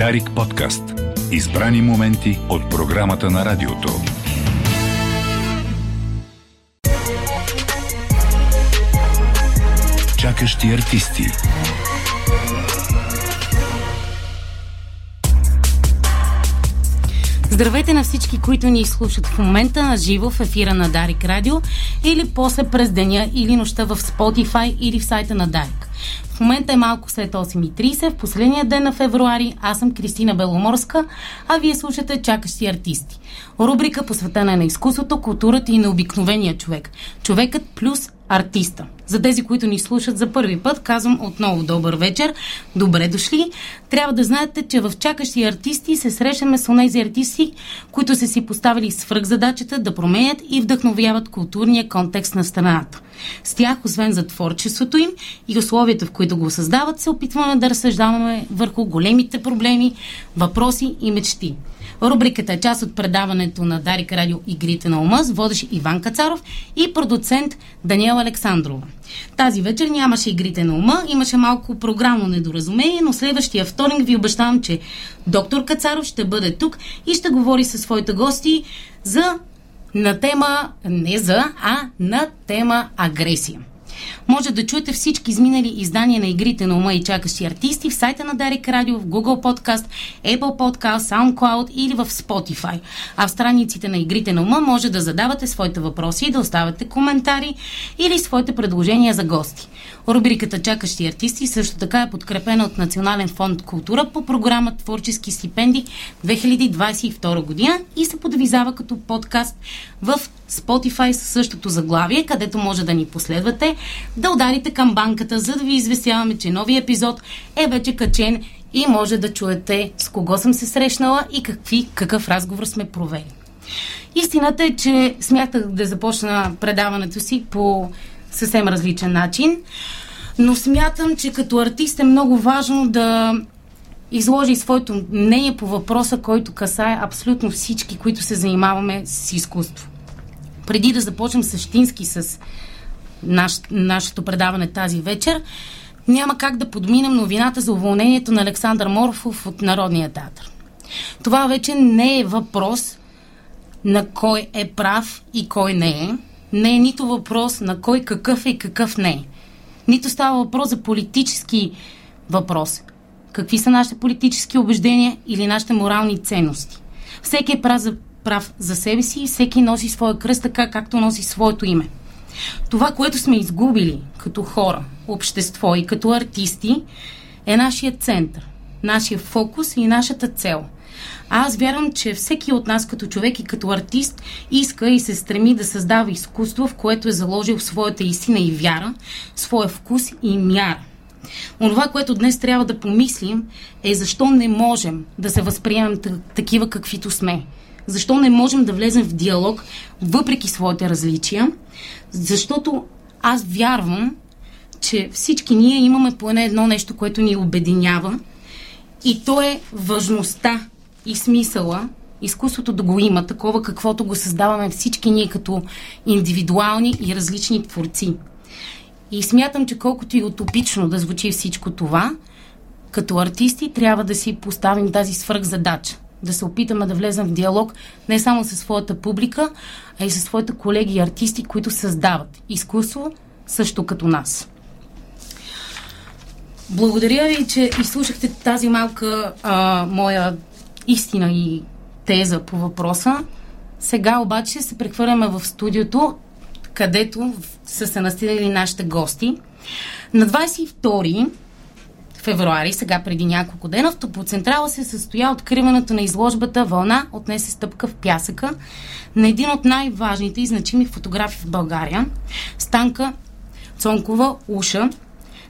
Дарик подкаст. Избрани моменти от програмата на радиото. Чакащи артисти. Здравейте на всички, които ни слушат в момента на живо в ефира на Дарик Радио или после през деня или нощта в Spotify или в сайта на Дарик. В момента е малко след 8.30, в последния ден на февруари. Аз съм Кристина Беломорска, а вие слушате Чакащи артисти. Рубрика посветена на изкуството, културата и на обикновения човек. Човекът плюс артиста. За тези, които ни слушат за първи път, казвам отново добър вечер, добре дошли. Трябва да знаете, че в Чакащи артисти се срещаме с онези артисти, които са си поставили свръхзадачата да променят и вдъхновяват културния контекст на страната. С тях, освен за творчеството им и условията, в които го създават, се опитваме да разсъждаваме върху големите проблеми, въпроси и мечти. Рубриката е част от предаването на Дарик Радио Игрите на ума с водещ Иван Кацаров и продуцент Даниела Александрова. Тази вечер нямаше Игрите на ума, имаше малко програмно недоразумение, но следващия вторник ви обещавам, че доктор Кацаров ще бъде тук и ще говори със своите гости за на тема, не за, а на тема агресия. Може да чуете всички изминали издания на игрите на ума и чакащи артисти в сайта на Дарик Радио, в Google Podcast, Apple Podcast, SoundCloud или в Spotify. А в страниците на игрите на ума може да задавате своите въпроси и да оставяте коментари или своите предложения за гости. Рубриката Чакащи артисти също така е подкрепена от Национален фонд култура по програма Творчески стипенди 2022 година и се подвизава като подкаст в Spotify със същото заглавие, където може да ни последвате, да ударите към банката, за да ви известяваме, че новия епизод е вече качен и може да чуете с кого съм се срещнала и какви, какъв разговор сме провели. Истината е, че смятах да започна предаването си по съвсем различен начин, но смятам, че като артист е много важно да изложи своето мнение по въпроса, който касае абсолютно всички, които се занимаваме с изкуство. Преди да започнем същински с наш, нашето предаване тази вечер, няма как да подминем новината за уволнението на Александър Морфов от Народния театър. Това вече не е въпрос на кой е прав и кой не е. Не е нито въпрос на кой какъв е и какъв не е. Нито става въпрос за политически въпрос. Какви са нашите политически убеждения или нашите морални ценности? Всеки е прав за, прав за себе си и всеки носи своя кръст така, както носи своето име. Това, което сме изгубили като хора, общество и като артисти, е нашия център, нашия фокус и нашата цел. Аз вярвам, че всеки от нас като човек и като артист иска и се стреми да създава изкуство, в което е заложил своята истина и вяра, своя вкус и мяра. Онова, което днес трябва да помислим е защо не можем да се възприемем такива каквито сме. Защо не можем да влезем в диалог въпреки своите различия? Защото аз вярвам, че всички ние имаме поне едно нещо, което ни обединява и то е важността и смисъла изкуството да го има, такова каквото го създаваме всички ние като индивидуални и различни творци. И смятам, че колкото и утопично да звучи всичко това, като артисти трябва да си поставим тази свръхзадача. Да се опитаме да влезем в диалог не само със своята публика, а и със своите колеги и артисти, които създават изкуство също като нас. Благодаря ви, че изслушахте тази малка а, моя истина и теза по въпроса. Сега обаче се прехвърляме в студиото, където са се настигнали нашите гости. На 22 февруари, сега преди няколко дена, в Топоцентрала се състоя откриването на изложбата Вълна отнесе стъпка в пясъка на един от най-важните и значими фотографи в България, Станка Цонкова Уша,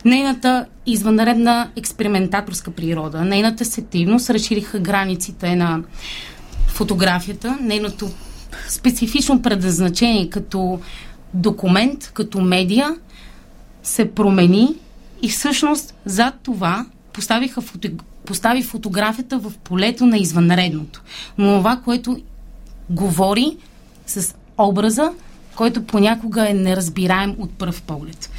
Нейната извънредна експериментаторска природа, нейната сетивност разшириха границите на фотографията, нейното специфично предназначение като документ, като медия се промени и всъщност зад това поставиха фото, постави фотографията в полето на извънредното. Но това, което говори с образа, който понякога е неразбираем от пръв поглед.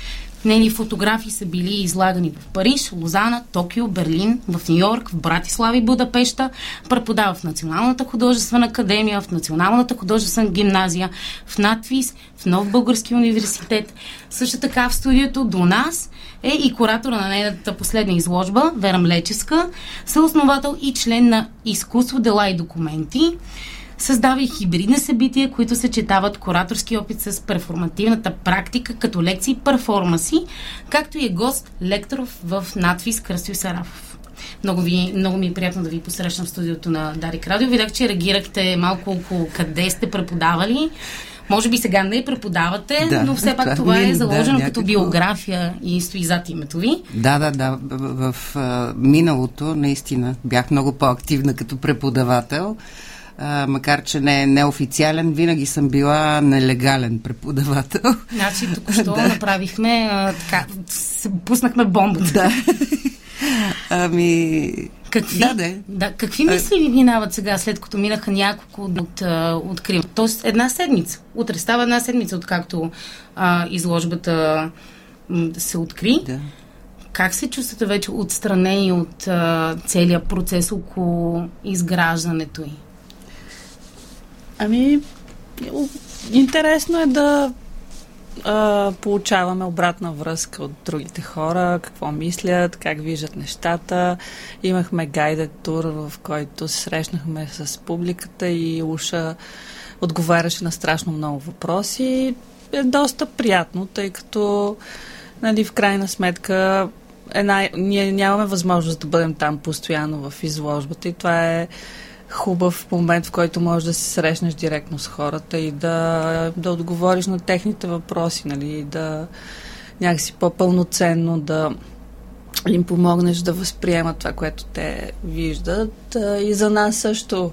Нейни фотографии са били излагани в Париж, Лозана, Токио, Берлин, в Нью Йорк, в Братислава и Будапешта. Преподава в Националната художествена академия, в Националната художествена гимназия, в Натвис, в Нов Български университет. Също така в студиото до нас е и куратора на нейната последна изложба, Вера Млеческа, съосновател и член на Изкуство, дела и документи. Създава и хибридни събития, които съчетават кураторски опит с перформативната практика, като лекции и перформанси, както и е гост лектор в надвис Кръстю Сарафов. Много, ви, много ми е приятно да ви посрещам в студиото на Дарик Радио. Видях, че реагирахте малко около къде сте преподавали. Може би сега не преподавате, да, но все пак това, това е заложено да, като биография и стои зад името ви. Да, да, да. В, в, в миналото наистина бях много по-активна като преподавател а, макар че не е неофициален, винаги съм била нелегален преподавател. Значи, току-що да. направихме, а, така, пуснахме бомбата. Да. Ами... Какви, да, да. да, какви мисли ви минават сега, след като минаха няколко от, от Крим? Тоест една седмица. Утре става една седмица, откакто а, изложбата м, се откри. Да. Как се чувствате вече отстранени от а, целият процес около изграждането й? Ами, интересно е да а, получаваме обратна връзка от другите хора, какво мислят, как виждат нещата. Имахме гайден тур, в който се срещнахме с публиката и Уша отговаряше на страшно много въпроси. Е доста приятно, тъй като нали, в крайна сметка една, ние нямаме възможност да бъдем там постоянно в изложбата и това е хубав момент, в който можеш да се срещнеш директно с хората и да, да отговориш на техните въпроси, нали, да някакси по-пълноценно да им помогнеш да възприемат това, което те виждат. И за нас също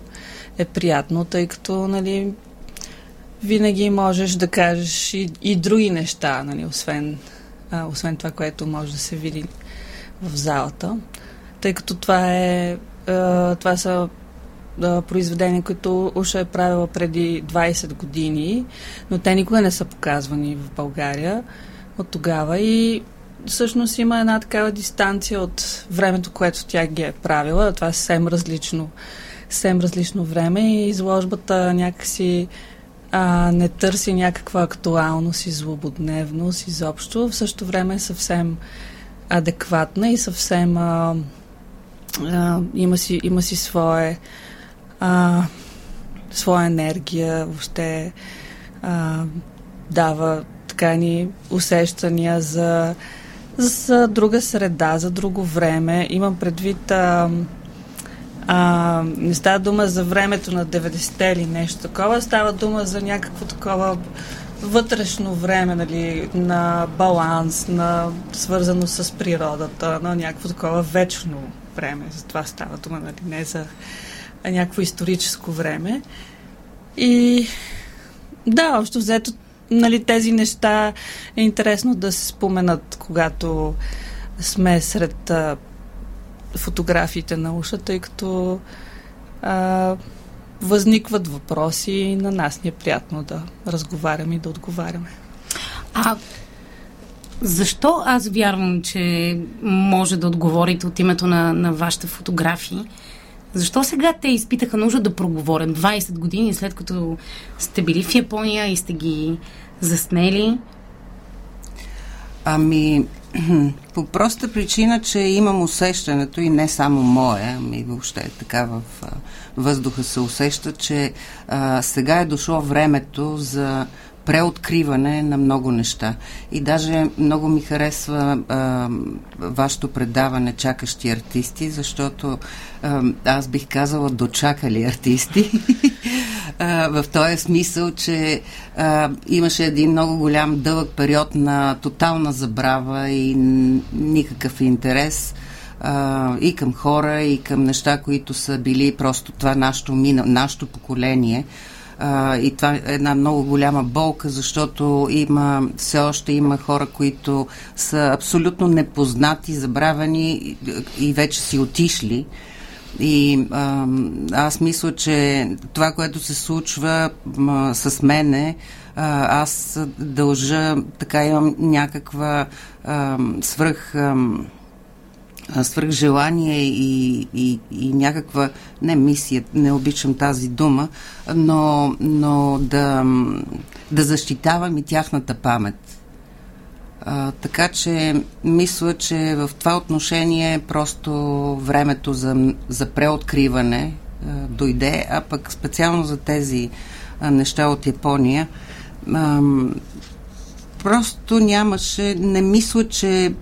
е приятно, тъй като нали, винаги можеш да кажеш и, и други неща, нали, освен, а, освен това, което може да се види в залата. Тъй като това е а, това са а, произведения, които Уша е правила преди 20 години, но те никога не са показвани в България от тогава и всъщност има една такава дистанция от времето, което тя ги е правила. Това е съвсем различно, съвсем различно време и изложбата някакси а, не търси някаква актуалност и злободневност изобщо. В същото време е съвсем адекватна и съвсем а, а, има, си, има си свое а, своя енергия, въобще а, дава така ни усещания за, за друга среда, за друго време. Имам предвид а, а, не става дума за времето на 90-те или нещо такова, става дума за някакво такова вътрешно време, нали, на баланс, на свързано с природата, на някакво такова вечно време. За това става дума, нали, не за някакво историческо време. И да, общо взето, нали, тези неща е интересно да се споменат, когато сме сред а, фотографиите на уша, тъй като а, възникват въпроси и на нас ни е приятно да разговаряме и да отговаряме. А защо аз вярвам, че може да отговорите от името на, на вашите фотографии? Защо сега те изпитаха нужда да проговорят 20 години след като сте били в Япония и сте ги заснели? Ами, по проста причина, че имам усещането и не само мое, ами въобще така в въздуха се усеща, че а, сега е дошло времето за преоткриване на много неща. И даже много ми харесва а, вашето предаване Чакащи артисти, защото а, аз бих казала дочакали артисти. в този смисъл, че а, имаше един много голям дълъг период на тотална забрава и никакъв интерес а, и към хора, и към неща, които са били просто това нашето, нашето поколение а, и това е една много голяма болка, защото има, все още има хора, които са абсолютно непознати, забравени и вече си отишли. и а, аз мисля, че това, което се случва а, с мене, а, аз дължа, така имам някаква а, свръх. А, свръх желание и, и, и някаква, не мисия, не обичам тази дума, но, но да, да защитавам и тяхната памет. А, така че мисля, че в това отношение просто времето за, за преоткриване а, дойде, а пък специално за тези а, неща от Япония. А, просто нямаше, не мисля, че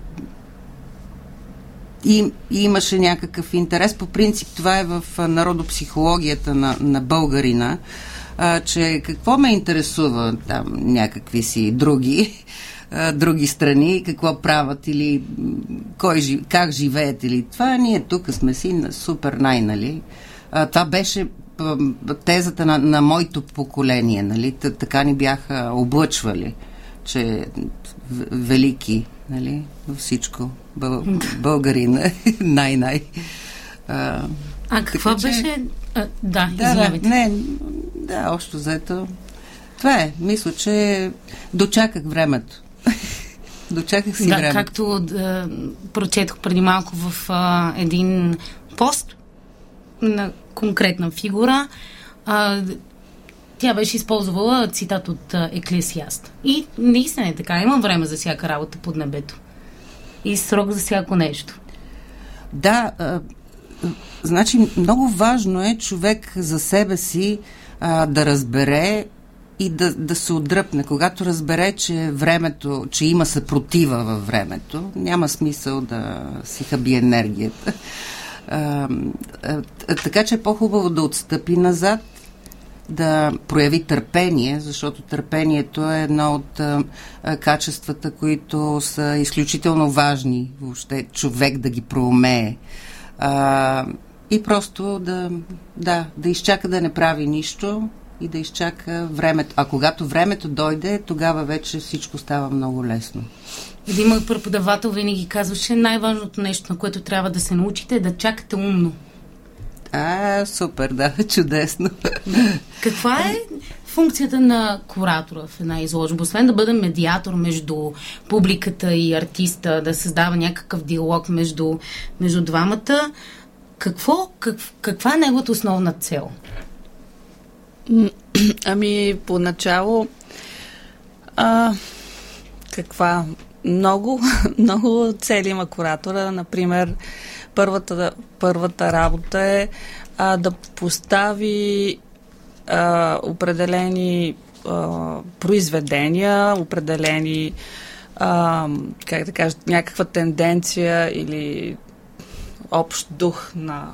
и, и имаше някакъв интерес. По принцип това е в народопсихологията на, на българина, а, че какво ме интересува там някакви си други други страни, какво правят или кой, как живеят или това. Ние тук сме си супер най, нали? А, това беше тезата на, на моето поколение, нали? Така ни бяха облъчвали, че велики, нали? Във всичко. Бъл, българин най-най. А, а какво че... беше... А, да, да, извинявайте. Не, да, общо заето. Това е. Мисля, че дочаках времето. Дочаках си да, време. Както да, прочетох преди малко в а, един пост на конкретна фигура, а, тя беше използвала цитат от Еклесиаст. И наистина е така. Има време за всяка работа под небето. И срок за всяко нещо. Да, а, значи много важно е човек за себе си а, да разбере и да, да се отдръпне. Когато разбере, че времето, че има съпротива във времето, няма смисъл да си хаби енергията. А, а, така че е по-хубаво да отстъпи назад, да прояви търпение, защото търпението е едно от а, качествата, които са изключително важни въобще човек да ги проумее. А, и просто да, да, да изчака да не прави нищо, и да изчака времето. А когато времето дойде, тогава вече всичко става много лесно. Един мой преподавател винаги казваше, най-важното нещо, на което трябва да се научите е да чакате умно. А, супер, да, чудесно. Каква е функцията на куратора в една изложба? Освен да бъде медиатор между публиката и артиста, да създава някакъв диалог между, между двамата, какво, как, каква е неговата основна цел? Ами, поначало, а, каква? Много, много цели има куратора. Например, първата, първата работа е а, да постави а, определени а, произведения, определени а, как да кажа, някаква тенденция или общ дух на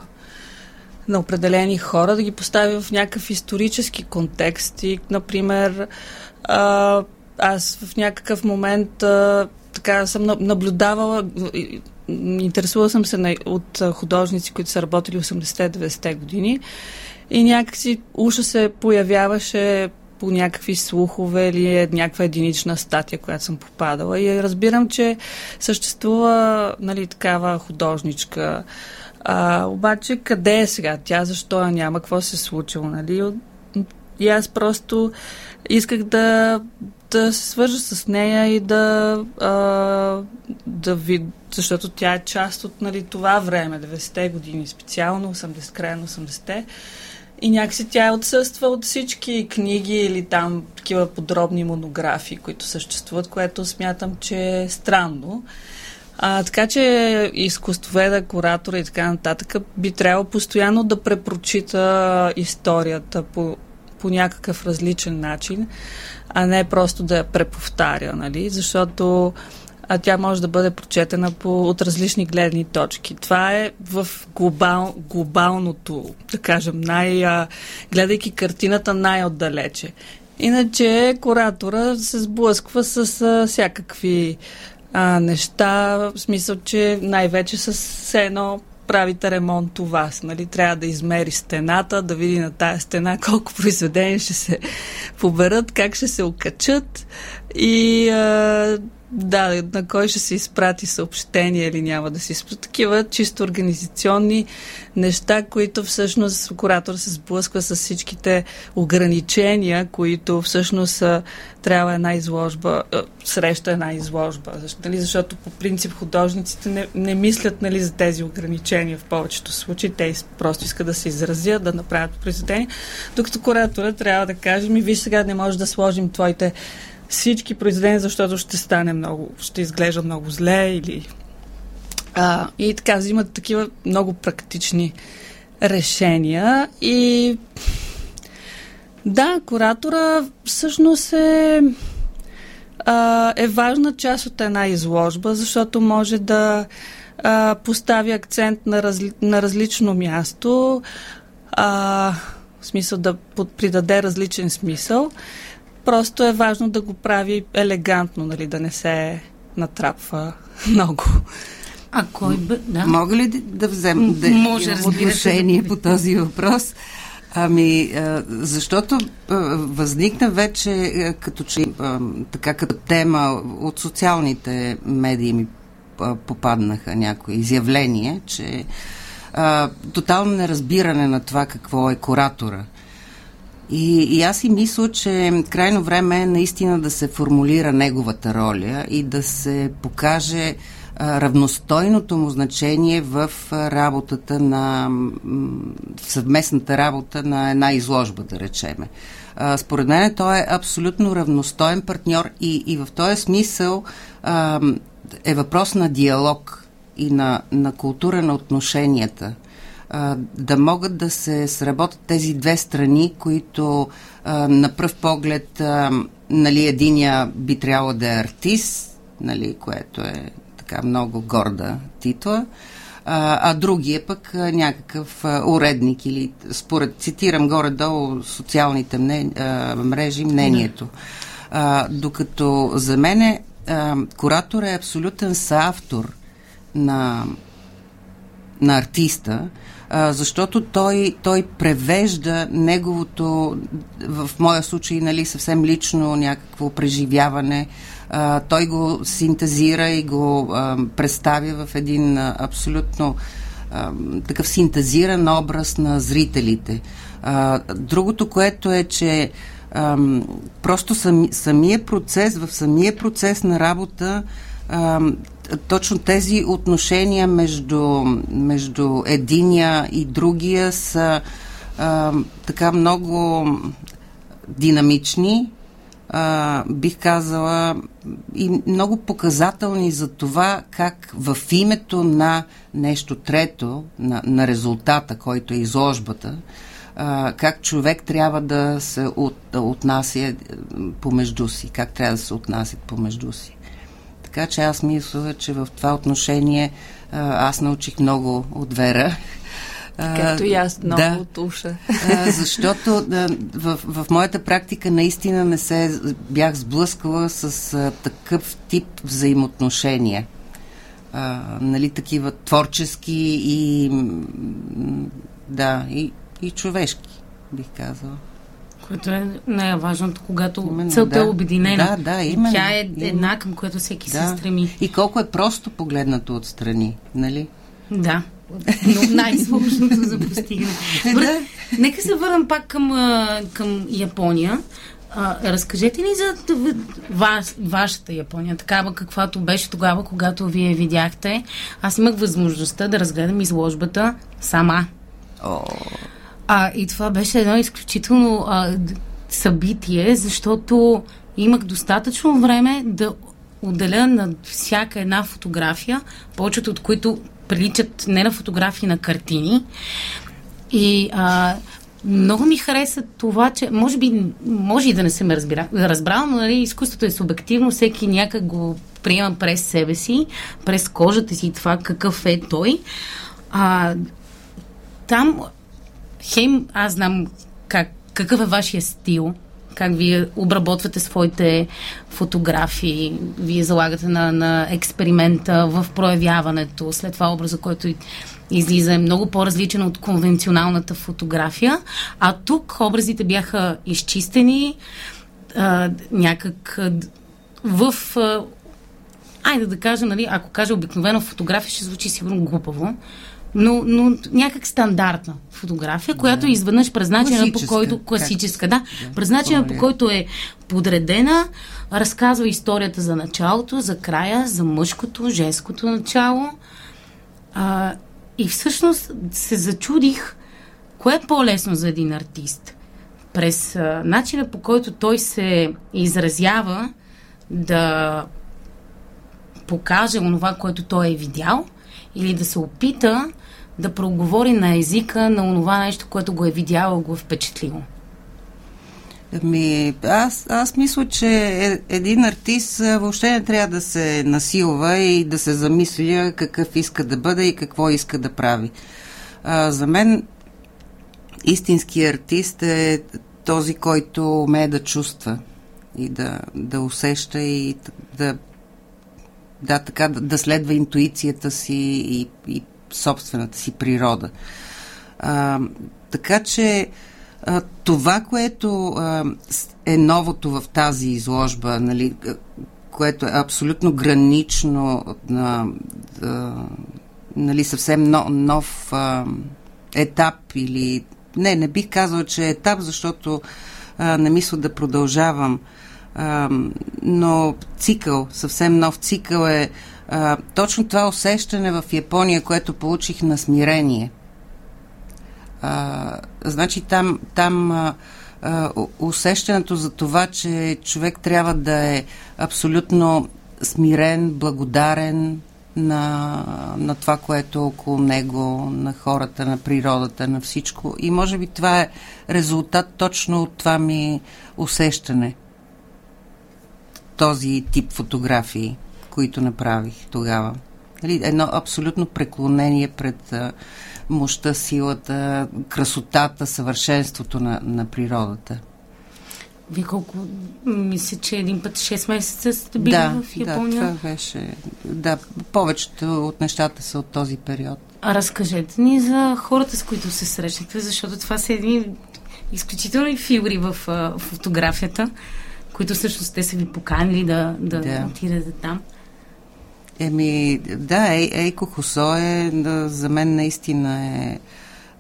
на определени хора, да ги постави в някакъв исторически контекст и, например, а, аз в някакъв момент а, така съм наблюдавала, интересувала съм се от художници, които са работили 80-90 години и някакси уша се появяваше по някакви слухове или е някаква единична статия, която съм попадала. И разбирам, че съществува нали, такава художничка, а, обаче къде е сега тя, защо я няма, какво се е случило, нали? И аз просто исках да, да се свържа с нея и да, а, да ви, защото тя е част от нали, това време, 90-те години, специално 80, края на 80-те. И някакси тя отсъства от всички книги или там такива подробни монографии, които съществуват, което смятам, че е странно. А, така че изкуствоведа, куратора и така нататък би трябвало постоянно да препрочита историята по, по някакъв различен начин, а не просто да я преповтаря, нали? Защото а тя може да бъде прочетена по, от различни гледни точки. Това е в глобал, глобалното, да кажем, най, а, гледайки картината най-отдалече. Иначе куратора се сблъсква с а, всякакви а, неща, в смисъл, че най-вече с едно правите ремонт у вас. Нали? Трябва да измери стената, да види на тая стена колко произведения ще се поберат, как ще се окачат и а, да, на кой ще се изпрати съобщение или няма да се изпрати. Такива чисто организационни неща, които всъщност куратор се сблъсква с всичките ограничения, които всъщност трябва една изложба, среща една изложба. Защо, нали? Защото по принцип художниците не, не мислят нали, за тези ограничения в повечето случаи. Те просто искат да се изразят, да направят произведение. Докато куратора трябва да каже, ми виж сега не може да сложим твоите всички произведения, защото ще стане много, ще изглежда много зле или... А, и така, взимат такива много практични решения и да, куратора всъщност е, а, е важна част от една изложба, защото може да а, постави акцент на, разли, на различно място, а, в смисъл да придаде различен смисъл. Просто е важно да го прави елегантно, нали, да не се натрапва много. А кой бе? Да. Мога ли да взема да Може, отношение да по този въпрос? Ами, защото възникна вече като че така като тема от социалните медии ми попаднаха някои изявления, че а, тотално неразбиране на това какво е куратора. И, и аз си мисля, че крайно време е наистина да се формулира неговата роля и да се покаже а, равностойното му значение в работата на в съвместната работа на една изложба, да речеме. А, според мен той е абсолютно равностоен партньор и, и в този смисъл а, е въпрос на диалог и на, на култура на отношенията а, да могат да се сработят тези две страни, които а, на пръв поглед а, нали, единия би трябвало да е артист, нали, което е така много горда титла, а, а другия пък а, някакъв а, уредник или според, цитирам горе-долу социалните мне, а, мрежи, мнението. А, докато за мен куратор е абсолютен съавтор на, на артиста, защото той, той превежда неговото, в моя случай, нали, съвсем лично някакво преживяване, той го синтезира и го представя в един абсолютно такъв синтезиран образ на зрителите. Другото, което е, че просто сами, самия процес, в самия процес на работа точно тези отношения между, между единия и другия са а, така много динамични, а, бих казала, и много показателни за това как в името на нещо трето, на, на резултата, който е изложбата, а, как човек трябва да се от, да отнася помежду си, как трябва да се отнасят помежду си. Така че аз мисля, че в това отношение аз научих много от Вера. Както и аз много да, от уша. защото в, в моята практика наистина не се бях сблъскала с а, такъв тип взаимоотношения. А, нали, такива творчески и да, и, и човешки, бих казала. Което е най-важното, когато именно, целта е да. е обединена. Да, да, именно. Тя е една, към която всеки да. се стреми. И колко е просто погледнато отстрани, нали? Да. Но най-сложното за постигане. да. Нека се върнем пак към, към Япония. А, разкажете ни за ваш, вашата Япония, такава каквато беше тогава, когато вие видяхте. Аз имах възможността да разгледам изложбата сама. О. А, и това беше едно изключително а, събитие, защото имах достатъчно време да отделя на всяка една фотография, повечето от които приличат не на фотографии, на картини. И а, много ми хареса това, че може би, може и да не съм разбира, разбрал, но нали, изкуството е субективно, всеки някак го приема през себе си, през кожата си това какъв е той. А, там хем аз знам как, какъв е вашия стил, как вие обработвате своите фотографии, вие залагате на, на експеримента в проявяването, след това образа, който излиза е много по-различен от конвенционалната фотография, а тук образите бяха изчистени а, някак в а, айде да кажа, нали, ако кажа обикновена фотография, ще звучи сигурно глупаво, но, но някак стандартна фотография, която изведнъж през начина по който... Класическа, да. да. През начина по който е подредена, разказва историята за началото, за края, за мъжкото, женското начало. А, и всъщност се зачудих, кое е по-лесно за един артист? През а, начина по който той се изразява да покаже онова, което той е видял, или да се опита да проговори на езика на онова нещо, което го е видял, го е впечатлило? Ми, аз, аз мисля, че е, един артист въобще не трябва да се насилва и да се замисля какъв иска да бъде и какво иска да прави. А, за мен истински артист е този, който умее да чувства и да, да усеща и да, да, така, да следва интуицията си и, и собствената си природа. А, така че а, това, което а, е новото в тази изложба, нали, което е абсолютно гранично на а, нали, съвсем нов, нов а, етап или не, не бих казала, че е етап, защото а, не мисля да продължавам. А, но цикъл, съвсем нов цикъл е а, точно това усещане в Япония, което получих на смирение. А, значи там, там а, усещането за това, че човек трябва да е абсолютно смирен, благодарен на, на това, което е около него, на хората, на природата, на всичко. И може би това е резултат точно от това ми усещане. Този тип фотографии които направих тогава. Нали, едно абсолютно преклонение пред мощта, силата, красотата, съвършенството на, на природата. Вие колко, мисля, че един път 6 месеца сте били да, в Япония? Да, това беше, да, повечето от нещата са от този период. А разкажете ни за хората, с които се срещнахте, защото това са едни изключителни фигури в в фотографията, които всъщност те са ви поканили да, да, да. отидете там. Еми, да, Ей, Ейко Хосо е, да, за мен наистина е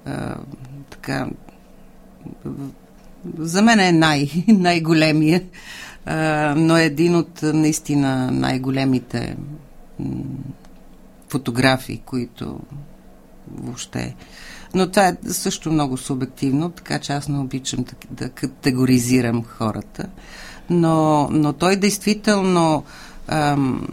а, така за мен е най, най-големия, а, но е един от наистина най-големите фотографии, които въобще... Но това е също много субективно, така че аз не обичам да, да категоризирам хората. Но, но той действително ам,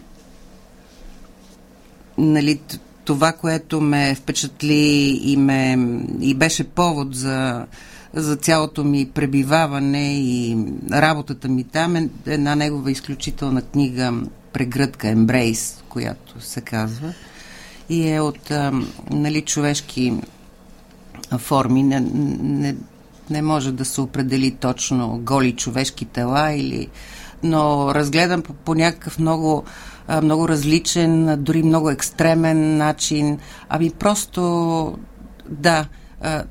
нали, това, което ме впечатли и, ме, и беше повод за, за цялото ми пребиваване и работата ми там е една негова изключителна книга Прегръдка, Ембрейс, която се казва. И е от нали, човешки форми. Не, не, не може да се определи точно голи човешки тела или но разгледан по, по някакъв много много различен, дори много екстремен начин. Ами просто, да,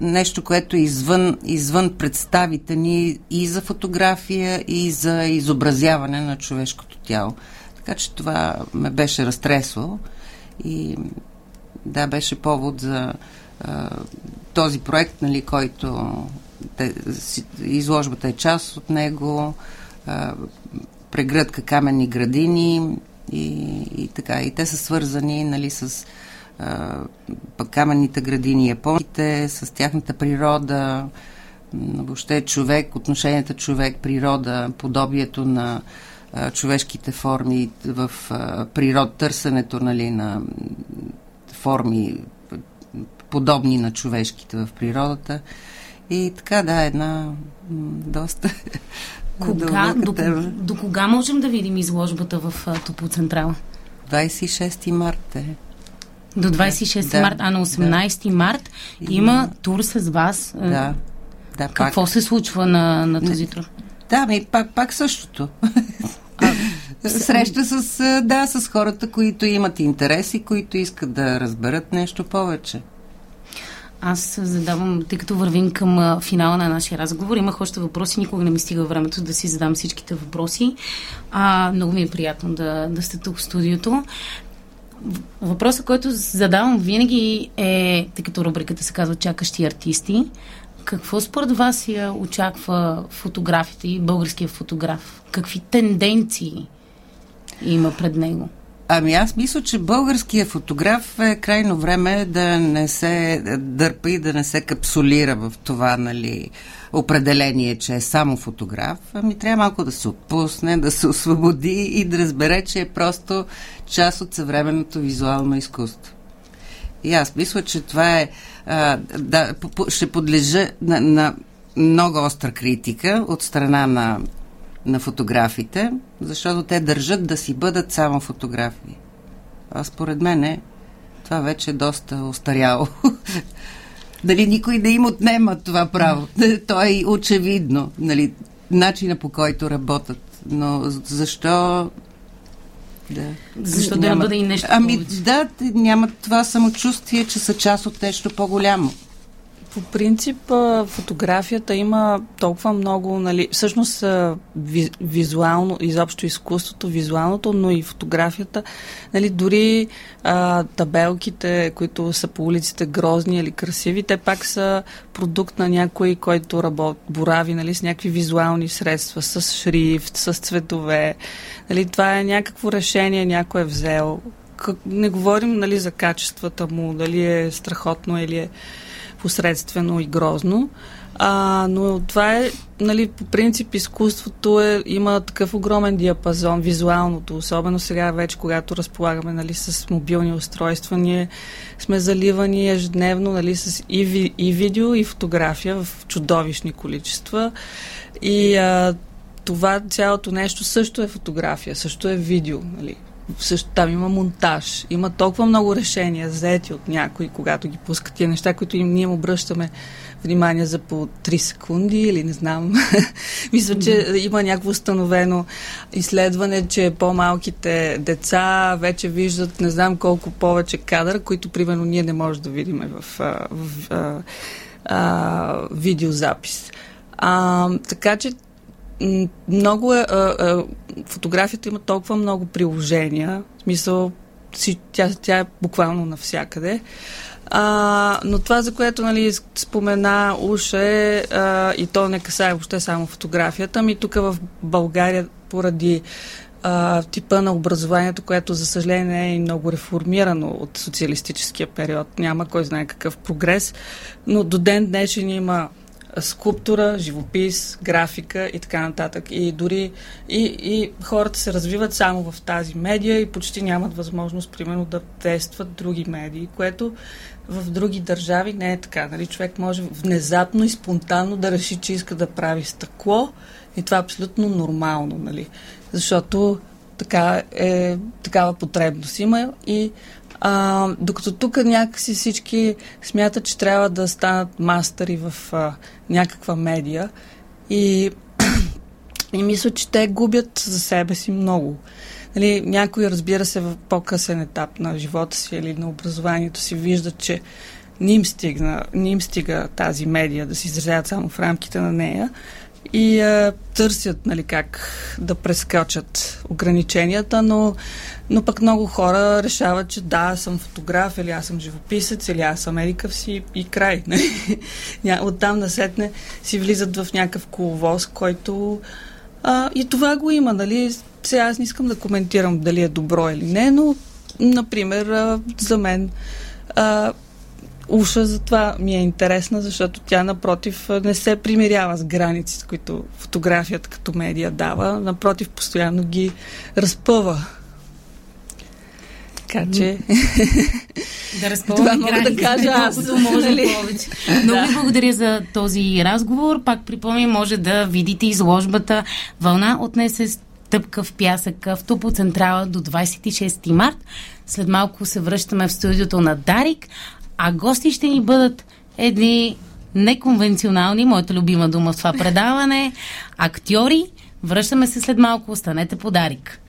нещо, което е извън, извън представите ни и за фотография, и за изобразяване на човешкото тяло. Така че това ме беше разтресло и да, беше повод за този проект, нали, който те, изложбата е част от него, а, прегръдка каменни градини, и, и така. И те са свързани нали, с а, каменните градини японците, с тяхната природа, въобще човек, отношенията човек-природа, подобието на а, човешките форми в а, природ, търсенето нали, на форми подобни на човешките в природата. И така, да, една доста кога, до, до кога можем да видим изложбата в Топоцентрала? 26 март е. До 26 да, март, а на 18 да. март има тур с вас. Да. да Какво пак. се случва на, на този тур? Да, ми пак, пак същото. А, Среща с, да, с хората, които имат интерес и които искат да разберат нещо повече. Аз задавам, тъй като вървим към финала на нашия разговор, имах още въпроси, никога не ми стига времето да си задам всичките въпроси. А, много ми е приятно да, да сте тук в студиото. Въпросът, който задавам винаги е, тъй като рубриката се казва Чакащи артисти, какво според вас я очаква фотографите и българския фотограф? Какви тенденции има пред него? Ами аз мисля, че българският фотограф е крайно време да не се дърпа и да не се капсулира в това, нали, определение, че е само фотограф. Ами трябва малко да се отпусне, да се освободи и да разбере, че е просто част от съвременното визуално изкуство. И аз мисля, че това е. А, да, ще подлежа на, на много остра критика от страна на на фотографите, защото те държат да си бъдат само фотографии. А според мен това вече е доста остаряло. Дали никой не им отнема това право. То е очевидно, нали, начина по който работят. Но защо да. Защо няма... да бъде и нещо Ами повече? да, нямат това самочувствие, че са част от нещо по-голямо. По принцип, фотографията има толкова много, нали, всъщност визуално, изобщо изкуството, визуалното, но и фотографията, нали, дори а, табелките, които са по улиците грозни или красиви, те пак са продукт на някой, който работ, борави нали, с някакви визуални средства, с шрифт, с цветове. Нали, това е някакво решение, някой е взел. Не говорим нали, за качествата му, дали е страхотно или е посредствено и грозно. А, но това е, нали, по принцип изкуството е, има такъв огромен диапазон, визуалното, особено сега вече, когато разполагаме нали, с мобилни устройства, ние сме заливани ежедневно нали, с и, ви, и видео, и фотография в чудовищни количества. И а, това цялото нещо също е фотография, също е видео. Нали също там има монтаж, има толкова много решения, заети от някой, когато ги пускат тия неща, които им ние обръщаме внимание за по 3 секунди или не знам. Мисля, че има някакво установено изследване, че по-малките деца вече виждат не знам колко повече кадър, които примерно ние не можем да видим в, в, в а, а, видеозапис. А, така че много е, а, а, фотографията има толкова много приложения, в смисъл, тя, тя е буквално навсякъде. А, но това, за което нали, спомена Уша е, а, и то не касае въобще само фотографията, ми тук в България поради а, типа на образованието, което за съжаление е много реформирано от социалистическия период. Няма кой знае какъв прогрес, но до ден днешен има скулптура, живопис, графика и така нататък. И дори и, и хората се развиват само в тази медия и почти нямат възможност, примерно, да тестват други медии, което в други държави не е така. Нали? Човек може внезапно и спонтанно да реши, че иска да прави стъкло и това е абсолютно нормално, нали? защото така е, такава потребност има и а, докато тук някакси всички смятат, че трябва да станат мастери в а, някаква медия и, и мисля, че те губят за себе си много. Нали, някои, разбира се, в по-късен етап на живота си или на образованието си виждат, че не им, стигна, не им стига тази медия да се изразяват само в рамките на нея и а, търсят нали, как да прескочат ограниченията, но, но пък много хора решават, че да, аз съм фотограф, или аз съм живописец, или аз съм едикъв си и край. Нали? Оттам насетне си влизат в някакъв коловоз, който а, и това го има, нали? Сега аз не искам да коментирам дали е добро или не, но, например, а, за мен а, Уша затова ми е интересна, защото тя напротив не се примирява с границите, които фотографията като медия дава. Напротив, постоянно ги разпъва. Така че... Да разпълваме мога да кажа аз. може ли? повече. Много ви благодаря за този разговор. Пак припомням, може да видите изложбата Вълна отнесе стъпка в пясъка в Тупо Централа до 26 март. След малко се връщаме в студиото на Дарик, а гости ще ни бъдат едни неконвенционални, моята любима дума в това предаване, актьори. Връщаме се след малко, останете подарик.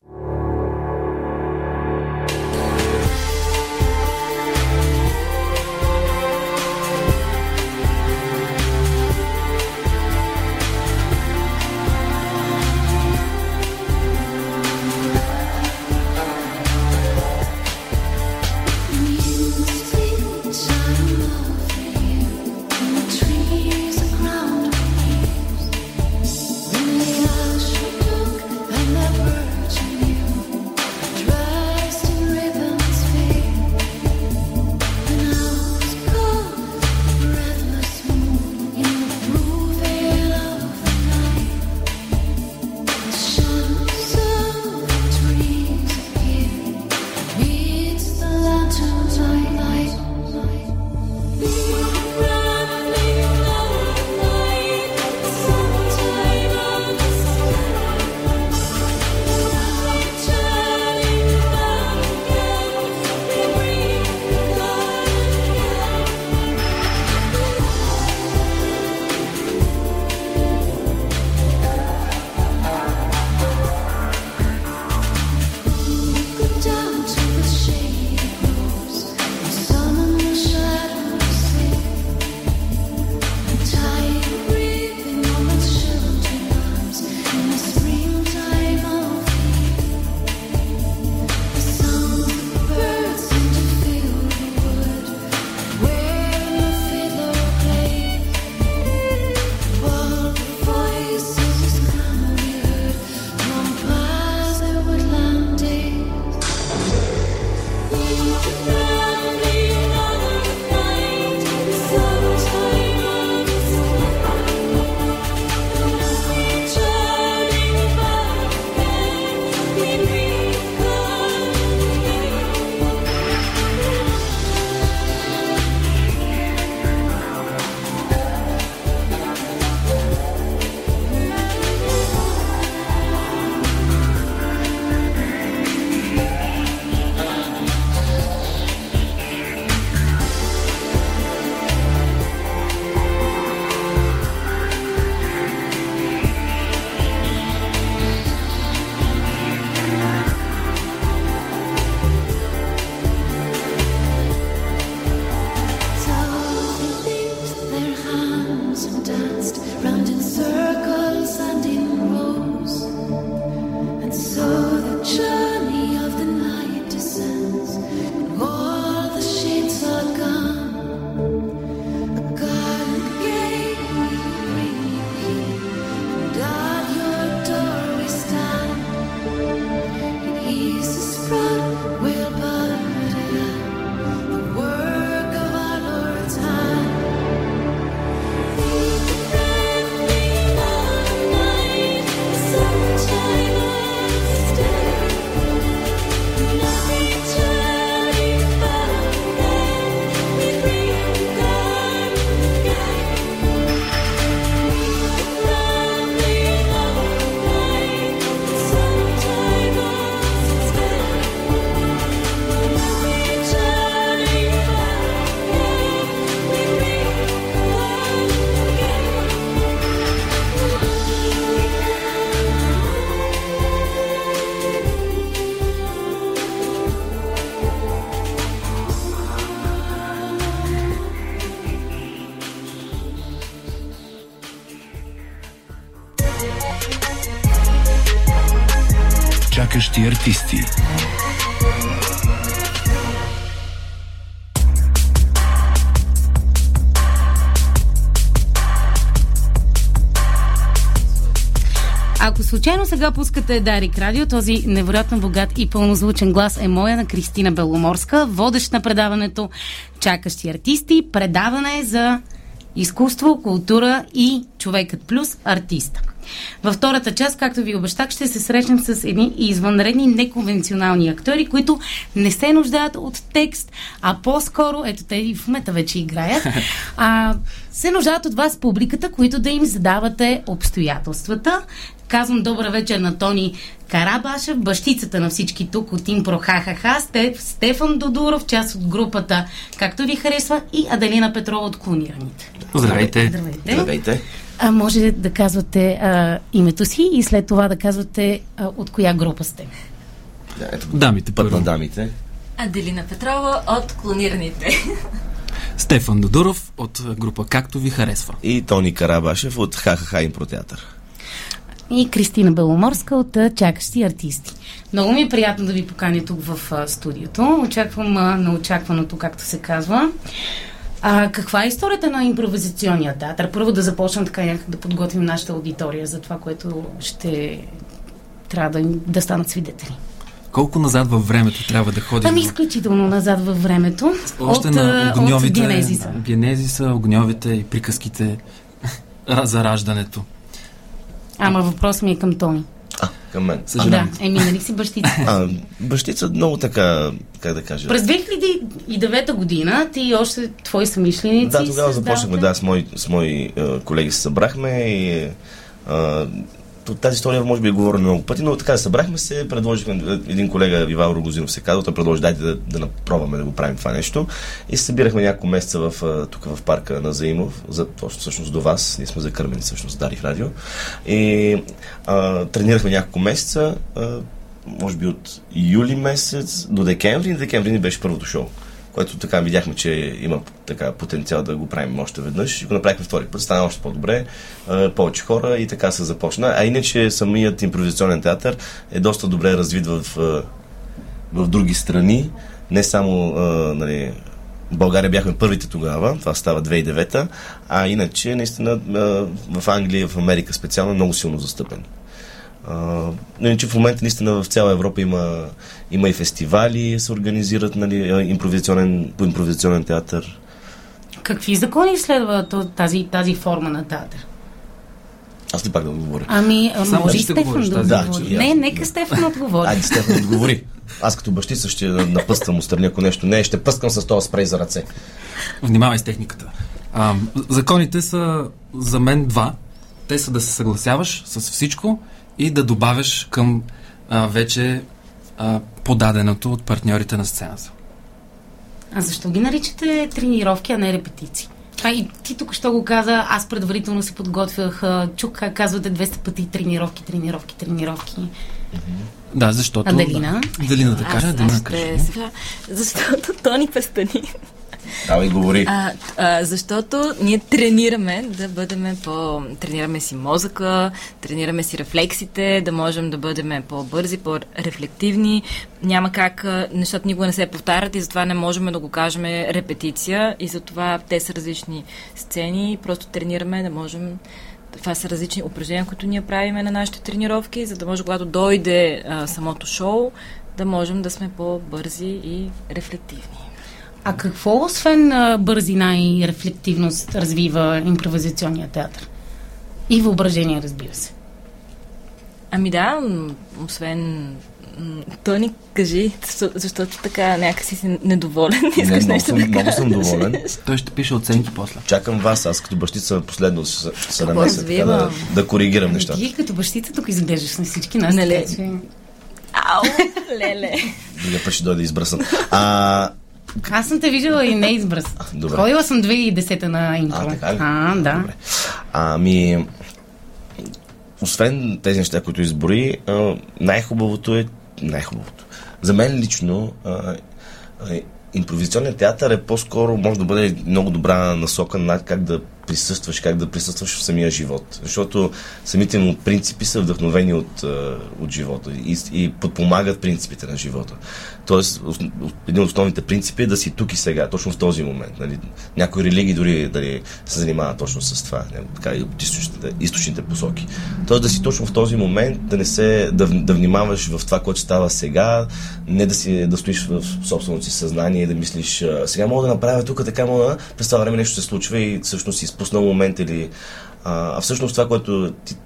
Артисти. Ако случайно сега пускате Дарик Радио, този невероятно богат и пълнозвучен глас е моя на Кристина Беломорска, водещ на предаването Чакащи артисти. Предаване за изкуство, култура и човекът плюс артиста. Във втората част, както ви обещах, ще се срещнем с едни извънредни неконвенционални актьори, които не се нуждаят от текст, а по-скоро, ето те и в момента вече играят, а, се нуждаят от вас публиката, които да им задавате обстоятелствата. Казвам добър вечер на Тони Карабашев, бащицата на всички тук от Импро ха Стеф, Стефан Додуров, част от групата Както ви харесва и Аделина Петрова от Клонираните. Здравейте! Здравейте! Здравейте! А, може да казвате а, името си и след това да казвате а, от коя група сте. Да, ето, дамите, път на дамите. Аделина Петрова от Клонираните. Стефан Додуров от група Както ви харесва. И Тони Карабашев от ХХХ Импротеатър. И Кристина Беломорска от Чакащи артисти. Много ми е приятно да ви поканя тук в студиото. Очаквам а, на очакваното, както се казва. А каква е историята на импровизационния театър? Първо да започнем така някак да подготвим нашата аудитория за това, което ще трябва да, да станат свидетели. Колко назад във времето трябва да ходим? Ами изключително назад във времето. Още от, на огньовите, от генезиса. Генезиса, огньовите и приказките за раждането. Ама въпрос ми е към Тони. А, към мен. Да, еми, нали си бащица? А, бащица много така, как да кажа. През 2009 година ти и още твои самишленици Да, тогава започнахме, да, с мои, с мои uh, колеги се събрахме и uh, тази история може би е говорена много пъти, но така събрахме се, предложихме един колега, Иван Рогозинов се казва, той предложи дайте да, да пробваме да го правим това нещо. И се събирахме няколко месеца в, тук в парка на Заимов, за, точно всъщност до вас, ние сме закърмени всъщност Дарих Радио. И а, тренирахме няколко месеца, а, може би от юли месец до декември, и декември ни беше първото шоу което така видяхме, че има така потенциал да го правим още веднъж. И го направихме втори път, стана още по-добре, повече хора и така се започна. А иначе самият импровизационен театър е доста добре развит в, в други страни, не само нали, в България бяхме първите тогава, това става 2009, а иначе наистина в Англия, в Америка специално е много силно застъпен. Иначе в момента наистина в цяла Европа има, има и фестивали, се организират нали, импровизационен, по импровизационен театър. Какви закони следва тази, тази форма на театър? Аз ли пак да отговоря? Ами, Само може и Стефан да, да отговори. Не, нека Стефан отговори. Айде, Стефан отговори. Аз като бащица ще напъствам устрани, ако нещо не е, ще пъскам с този спрей за ръце. Внимавай с техниката. А, законите са за мен два. Те са да се съгласяваш с всичко и да добавяш към а, вече а, подаденото от партньорите на сцената. А защо ги наричате тренировки, а не репетиции? А и ти тук що го каза, аз предварително се подготвях, чук как казвате 200 пъти тренировки, тренировки, тренировки. Да, защото... Аделина? Да, Аделина да каже, Аделина каже. Защото Тони Пестани Давай, говори. А, а, защото ние тренираме да бъдем по... Тренираме си мозъка, тренираме си рефлексите, да можем да бъдем по-бързи, по-рефлективни. Няма как нещата никога не се повтарят и затова не можем да го кажем репетиция и затова те са различни сцени. Просто тренираме да можем това са различни упражнения, които ние правиме на нашите тренировки, за да може, когато дойде а, самото шоу, да можем да сме по-бързи и рефлективни. А какво, освен а, бързина и рефлективност, развива импровизационния театър? И въображение, разбира се. Ами да, освен Тони, кажи, защото така някакси си недоволен. Искаш Не, много, нещо съм, да много съм доволен. Той ще пише оценки после. Чакам вас, аз като бащица последно ще се намеся така да, да коригирам нещата. Ти като бащица тук изглеждаш на всички нас. Нали? Ау, леле. Другия път ще дойде избръсан. А, Аз съм те виждала и не избръс. добре. Ходила съм 2010 на интро. А, така ли? А, да. Добре. Ами, освен тези неща, които избори, най-хубавото е най-хубавото. За мен лично импровизационният театър е по-скоро, може да бъде много добра насока на как да присъстваш, как да присъстваш в самия живот. Защото самите му принципи са вдъхновени от, от живота и, и подпомагат принципите на живота. Тоест, един от основните принципи е да си тук и сега, точно в този момент. Нали? Някои религии дори дали, се занимават точно с това, не, така и от източните, източните посоки. Тоест да си точно в този момент, да не се, да, да внимаваш в това, което става сега, не да, си, да стоиш в собственото си съзнание и да мислиш, сега мога да направя тук, така мога през това време нещо се случва и всъщност си изпуснал момент или... А, а всъщност това, което ти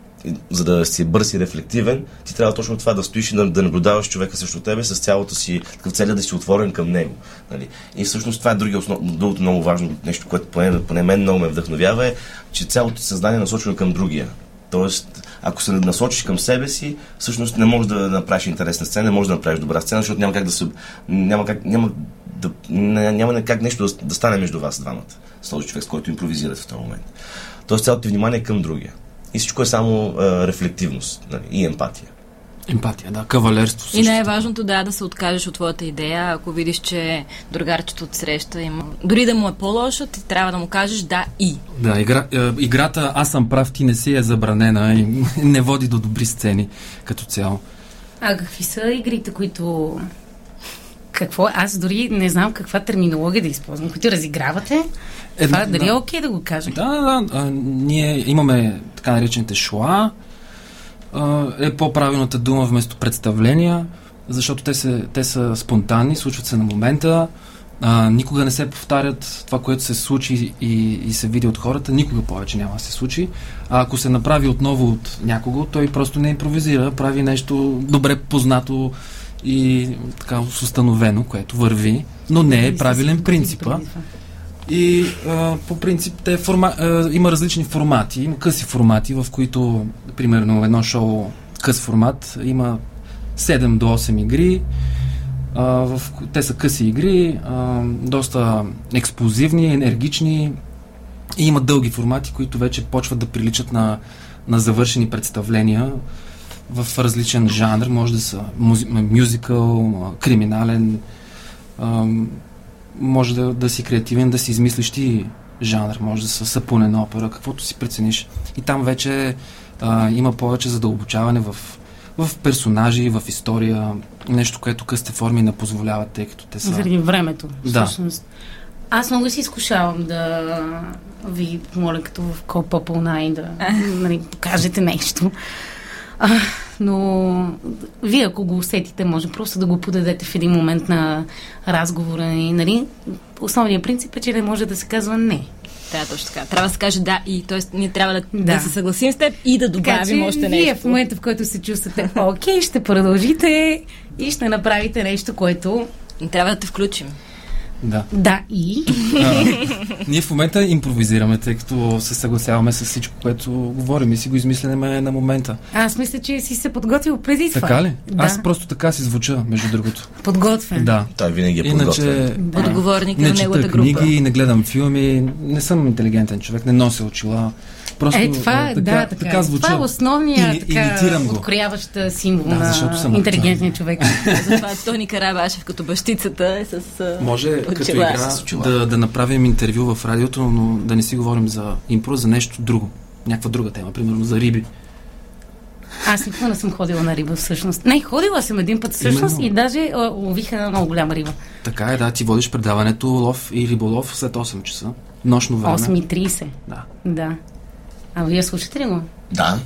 за да си бърз и рефлективен, ти трябва точно това да стоиш и да, да наблюдаваш човека срещу тебе с цялото си, такъв целя да си отворен към него. Нали? И всъщност това е другия основ, другото много важно нещо, което поне, поне мен много ме вдъхновява е, че цялото съзнание е насочено към другия. Тоест, ако се насочиш към себе си, всъщност не можеш да направиш интересна сцена, не можеш да направиш добра сцена, защото няма как да се. Няма как, няма, да, няма как нещо да, да стане между вас двамата. С този човек, с който импровизирате в този момент. Тоест, цялото ти внимание е към другия. И всичко е само а, рефлективност нали, и емпатия. Емпатия, да, кавалерство. Също. И най-важното да, да се откажеш от твоята идея, ако видиш, че другарчето от среща има. Дори да му е по-лошо, ти трябва да му кажеш да и. Да, игра, е, играта Аз съм прав, ти не си е забранена и не води до добри сцени като цяло. А какви са игрите, които какво? Аз дори не знам каква терминология да използвам. Които разигравате? Е, Това дали да. е окей да го кажем? Да, да, да. ние имаме така наречените шоа. Е по-правилната дума вместо представления, защото те, се, те са спонтанни, случват се на момента. А, никога не се повтарят това, което се случи и, и се види от хората, никога повече няма да се случи. А ако се направи отново от някого, той просто не импровизира, прави нещо добре познато и така установено, което върви, но не е правилен принципа. И а, по принцип те форма, а, има различни формати, има къси формати, в които, примерно, едно шоу къс формат има 7 до 8 игри. А, в, те са къси игри, а, доста експлозивни, енергични и има дълги формати, които вече почват да приличат на, на завършени представления в различен жанр. Може да са мюзикъл, криминален, може да, да си креативен, да си измислиш ти жанр, може да са сапунена опера, каквото си прецениш. И там вече а, има повече задълбочаване в, в персонажи, в история, нещо, което късте форми не позволяват, тъй като те са... Заради времето, да. всъщност. Аз много си изкушавам да ви моля като в Копа пълна и да нали, покажете нещо. А, но вие, ако го усетите, може просто да го подадете в един момент на разговора. И, нали, основният принцип е, че не може да се казва не. Да, точно така. Трябва да се каже да и. Тоест, ние трябва да, да. да се съгласим с теб и да добавим така, още нещо. Вие в момента, в който се чувствате окей, ще продължите и ще направите нещо, което... Трябва да те включим. Да. Да, и? А, ние в момента импровизираме, тъй като се съгласяваме с всичко, което говорим и си го измисляме на момента. Аз мисля, че си се подготвил преди това. Така ли? Да. Аз просто така си звуча, между другото. Подготвен. Да. Той винаги е подготвен. Иначе, да. Отговорник не на неговата чета група. книги, не гледам филми, не съм интелигентен човек, не нося очила. Просто, е, това, а, така, да, така, така звуча. това е основният Или, така, открояващ символ Да, на интелигентния човек. Затова Тони Карабашев като бащицата е с а, Може очила. като игра да, да направим интервю в радиото, но да не си говорим за импро, за нещо друго. Някаква друга тема, примерно за риби. Аз никога не съм ходила на риба всъщност. Не, ходила съм един път всъщност Именно. и даже лових една много голяма риба. Така е, да, ти водиш предаването лов и риболов след 8 часа. Нощно време. 8.30. Да. Да. А вие слушате ли го? Да.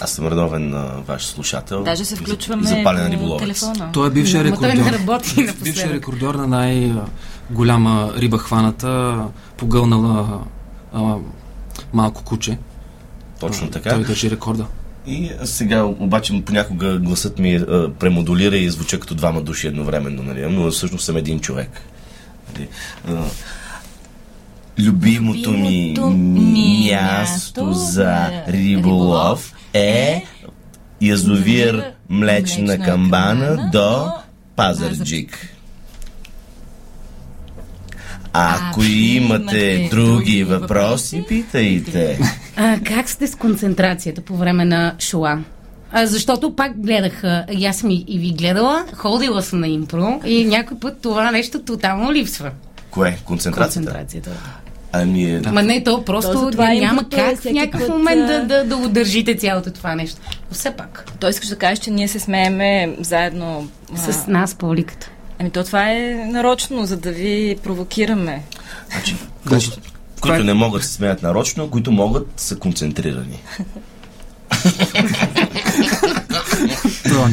Аз съм редовен а, ваш слушател. Даже се включваме запален риболовец. телефона. Той е бившия Ама той не рекордьор. работи Бившия рекордьор на най-голяма риба хваната, погълнала а, малко куче. Точно така. Той държи рекорда. И сега обаче понякога гласът ми а, премодулира и звуча като двама души едновременно, нали? но всъщност съм един човек. Нали? Любимото ми Любимото ми място за риболов е язовир Млечна Млечна камбана до Пазарджик. Ако имате други въпроси, питайте. А, как сте с концентрацията по време на шоа? А, защото пак гледах, и аз съм и, и ви гледала, ходила съм на импро и някой път това нещо тотално липсва. Кое? Концентрацията? Концентрацията. Ами, е, Ма не, то просто То затова няма е как в някакъв път, момент да, а, да, да удържите цялото това нещо. Но все пак, Той искаш да кажеш, че ние се смееме заедно. а, с нас публиката. Ами то това е нарочно, за да ви провокираме. значи, които, които не могат да се смеят нарочно, които могат са концентрирани. Това-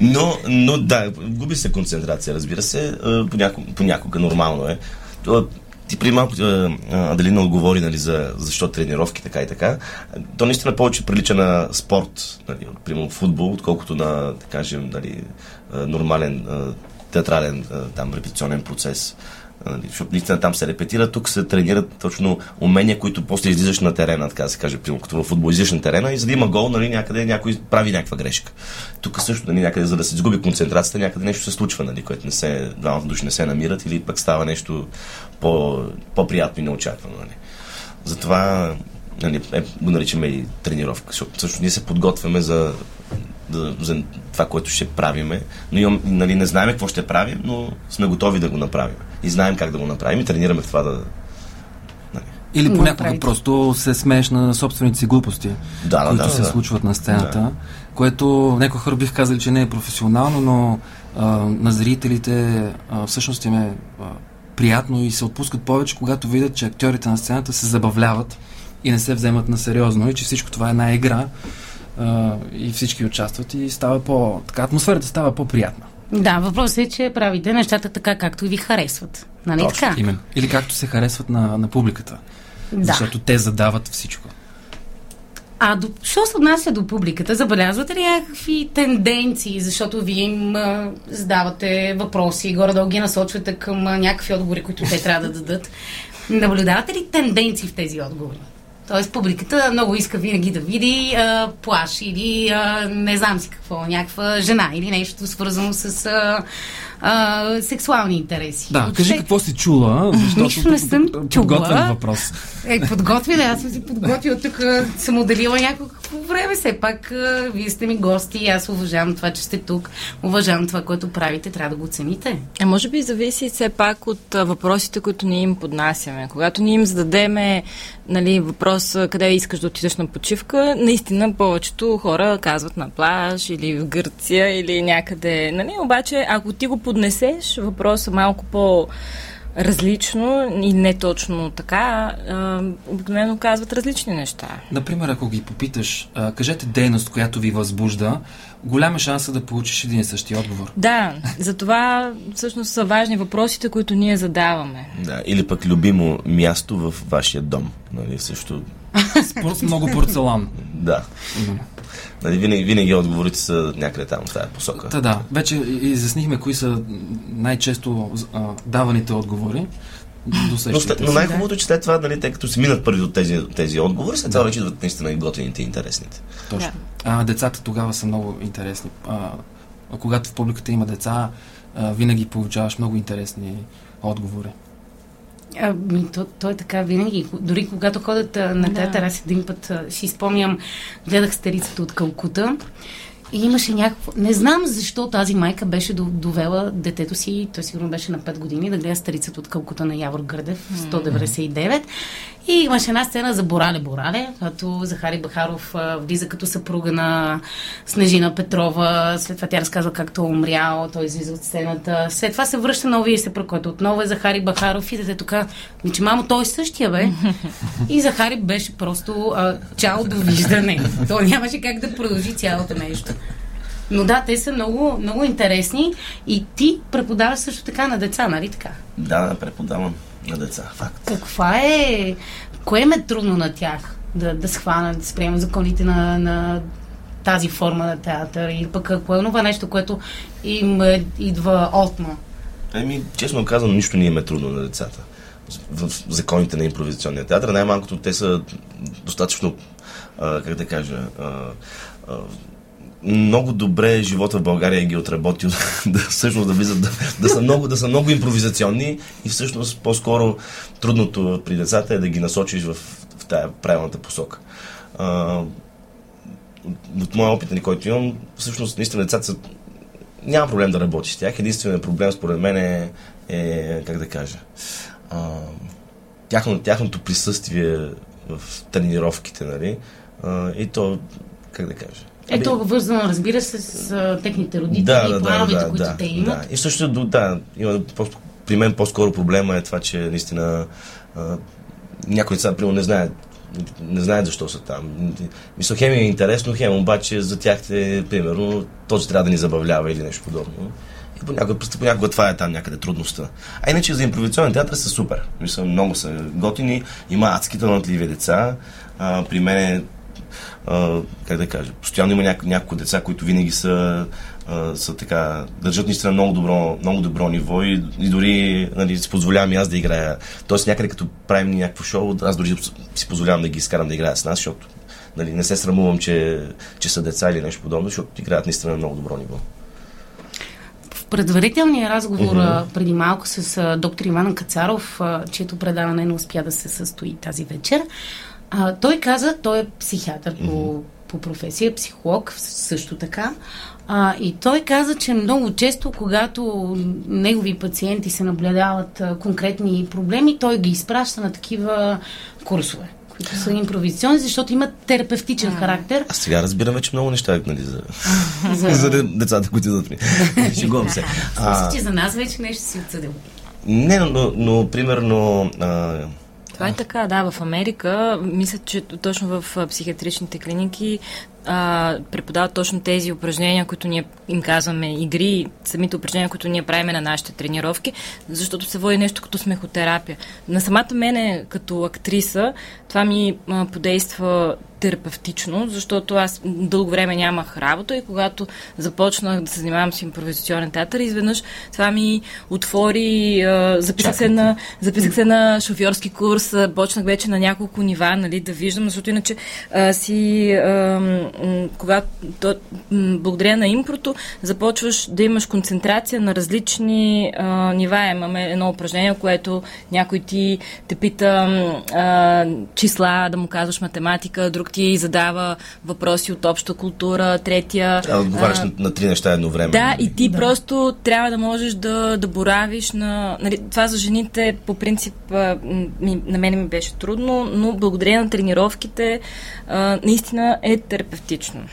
Но, но да, губи се концентрация, разбира се, а, понякога, понякога нормално е. Ти преди малко Аделина отговори нали, за защо тренировки, така и така. То наистина повече прилича на спорт, нали, примерно футбол, отколкото на, да кажем, нали, нормален театрален там репетиционен процес. Нали, защото наистина там се репетира, тук се тренират точно умения, които после излизаш на терена, така се каже, примерно като в футбол излизаш на терена и за да има гол, нали, някъде някой прави някаква грешка. Тук също, нали, някъде, за да се изгуби концентрацията, някъде нещо се случва, нали, което не се, двамата души не се намират или пък става нещо по, по-приятно и неочаквано. Нали. Затова нали, е, го наричаме и тренировка, защото всъщност ние се подготвяме за, да, за това, което ще правиме, но имам, нали, не знаем какво ще правим, но сме готови да го направим. И знаем как да го направим и тренираме в това да... Нали. Или понякога направите. просто се смееш на собствените си глупости, Да, да, които да, се да. случват на сцената, което някои хора бих казали, че не е професионално, но а, на зрителите а, всъщност им е а, приятно и се отпускат повече, когато видят, че актьорите на сцената се забавляват и не се вземат на сериозно и че всичко това е една игра а, и всички участват и става по... Така, атмосферата става по-приятна. Да, въпросът е, че правите нещата така, както ви харесват. Нали Точно, така? Именно. Или както се харесват на, на публиката. Да. Защото те задават всичко. А до, що се отнася до публиката, забелязвате ли някакви тенденции, защото вие им а, задавате въпроси и горе-долу ги насочвате към а, някакви отговори, които те трябва да дадат. Наблюдавате ли тенденции в тези отговори? Тоест публиката много иска винаги да види а, плаш или а, не знам си какво, някаква жена или нещо свързано с а, а, сексуални интереси. Да, Въобще- кажи какво си чула, защото Нищо не съм подготвен чула. въпрос. Е, подготвила, аз съм си подготвила тук, съм отделила някакво време, все пак а, вие сте ми гости и аз уважавам това, че сте тук, уважавам това, което правите, трябва да го цените. А може би зависи все пак от а, въпросите, които ние им поднасяме. Когато ние им зададеме нали, въпрос къде искаш да отидеш на почивка, наистина повечето хора казват на плаж или в Гърция или някъде. Нали? Обаче, ако ти го поднесеш, въпросът малко по различно и не точно така, а, обикновено казват различни неща. Например, ако ги попиташ, а, кажете дейност, която ви възбужда, голяма шанса да получиш един и същи отговор. Да, затова всъщност са важни въпросите, които ние задаваме. Да, или пък любимо място в вашия дом. Нали, също, Спорт много порцелан. да. Нали, винаги, винаги отговорите са някъде там в тази посока. Та да, вече и- изяснихме кои са най-често а, даваните отговори. Но, но най-хубавото е, че след това, нали, тъй като се минат първи от тези, тези отговори, след това вече идват наистина и готините и интересните. Точно. А, децата тогава са много интересни. А, а когато в публиката има деца, а, винаги получаваш много интересни отговори. Ами, то, то е така винаги. Дори когато ходят на Да. театър, аз един път си спомням, гледах старицата от Калкута и имаше някакво... Не знам защо тази майка беше до- довела детето си, той сигурно беше на 5 години, да гледа старицата от Калкута на Явор Гърдев, 199. И имаше една сцена за Борале Борале, като Захари Бахаров а, влиза като съпруга на Снежина Петрова. След това тя разказва както е умрял, той излиза от сцената. След това се връща новия се който отново е Захари Бахаров и детето ми че мамо, той е същия, бе. И Захари беше просто а, чао довиждане. То нямаше как да продължи цялото нещо. Но да, те са много, много интересни и ти преподаваш също така на деца, нали така? Да, да, преподавам на деца. Факт. Каква е... Кое им е трудно на тях да, да схванат, да сприемат законите на, на тази форма на театър или пък какво е това нещо, което им е, идва отма? Еми, честно казвам, нищо не им е трудно на децата. В законите на импровизационния театър, най-малкото те са достатъчно, а, как да кажа, а, а, много добре живота в България ги е отработил да всъщност да влизат, да, да, са много, да са много импровизационни и всъщност по-скоро трудното при децата е да ги насочиш в, в тая правилната посока. А, от, моя опит, нали, който имам, всъщност наистина децата са няма проблем да работи с тях. Единственият проблем, според мен, е, е как да кажа, а, тяхно, тяхното присъствие в тренировките, нали? А, и то, как да кажа, ето, Аби... вързано, разбира се, с а, техните родители да, и да, плановете, да, които да, те имат. Да. И също, да, има, просто, при мен по-скоро проблема е това, че наистина а, някои деца, примерно, не знаят не знаят защо са там. Мисля, хем е интересно, хем обаче за тях те, примерно, този трябва да ни забавлява или нещо подобно. И понякога, понякога това е там някъде трудността. А иначе за импровизационен театър са супер. Мисля, много са готини. Има адски талантливи деца. А, при мен е а, как да кажа, постоянно има няко, няколко деца, които винаги са, а, са така, държат наистина много добро, много добро ниво и, и дори нали, си позволявам и аз да играя. Тоест някъде като правим някакво шоу, аз дори си позволявам да ги изкарам да играят с нас, защото нали, не се срамувам, че, че са деца или нещо подобно, защото играят наистина на много добро ниво. Предварителния разговор mm-hmm. преди малко с доктор Иван Кацаров, чието предаване не успя да се състои тази вечер, а, той каза, той е психиатър по, mm-hmm. по професия, психолог също така. А, и той каза, че много често, когато негови пациенти се наблюдават а, конкретни проблеми, той ги изпраща на такива курсове които са импровизационни, защото имат терапевтичен а, характер. А сега разбираме, че много неща нали, за, за... за децата, които идват ми. Шегувам се. А, че за нас вече нещо си отсъдил. Не, но, но, но примерно а, това е така, да. В Америка, мисля, че точно в психиатричните клиники а, преподават точно тези упражнения, които ние им казваме игри, самите упражнения, които ние правиме на нашите тренировки, защото се води нещо като смехотерапия. На самата мене, като актриса, това ми а, подейства терапевтично, защото аз дълго време нямах работа и когато започнах да се занимавам с импровизационен театър, изведнъж това ми отвори, а, записах, се на, записах се на шофьорски курс, почнах вече на няколко нива, нали, да виждам, защото иначе а, си, а, когато, то, благодаря на импрото, започваш да имаш концентрация на различни а, нива. Имаме едно упражнение, което някой ти те пита а, числа, да му казваш математика, друг ти задава въпроси от обща култура, третия... Трябва да отговаряш на, на три неща едновременно. Да, и ти да. просто трябва да можеш да, да боравиш на... Нали, това за жените по принцип на мен ми беше трудно, но благодарение на тренировките а, наистина е терапевтично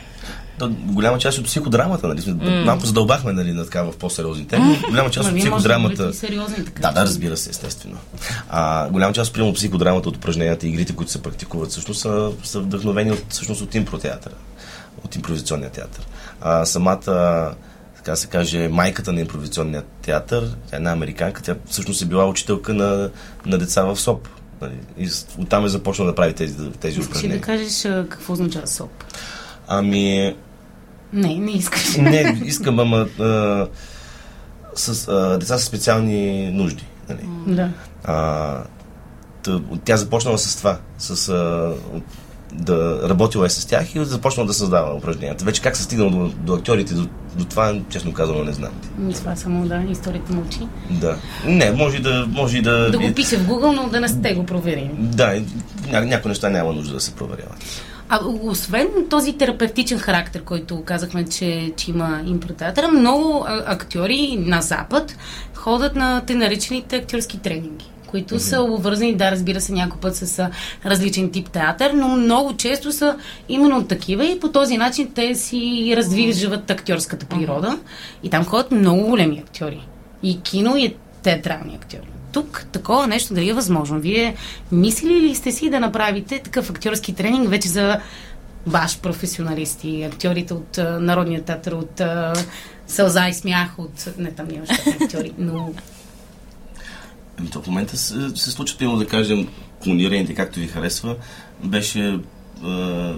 то, голяма част от психодрамата, нали? Mm. Малко задълбахме нали, на така в по-сериозни теми. Голяма част от психодрамата. Да, сериозни, така. да, да, разбира се, естествено. А, голяма част от психодрамата от упражненията и игрите, които се практикуват, всъщност са, са вдъхновени от, всъщност, от импротеатъра, от импровизационния театър. А, самата така се каже, майката на импровизационния театър, тя е една американка, тя всъщност е била учителка на, на деца в СОП. Нали? И оттам е започнала да прави тези, тези упражнения. Ще да кажеш какво означава СОП? Ами, не, не искаш. Не, искам, ама а, с а, деца с специални нужди. Нали? Да. А, тя започнала с това, с а, да работила е с тях и започнала да създава упражненията. Вече как се стигнал до, до актьорите, до, до това, честно казано, не знам. Това само, да, историята мълчи. Да. Не, може да... Може да, да го пише в Google, но да не сте го проверили. Да, ня, някои неща няма нужда да се проверяват. А освен този терапевтичен характер, който казахме, че, че има импротеатъра, много актьори на Запад ходят на те наречените актьорски тренинги които mm-hmm. са обвързани, да, разбира се, някой път с различен тип театър, но много често са именно такива и по този начин те си развиват актьорската природа. Mm-hmm. И там ходят много големи актьори. И кино, и театрални актьори тук такова нещо дали е възможно? Вие мислили ли сте си да направите такъв актьорски тренинг вече за ваш професионалисти, актьорите от uh, Народния театър, от uh, Сълза и смях, от... Не, там нямаше актьори, но... Ами то в момента се, се случва, именно да кажем, клонираните, както ви харесва, беше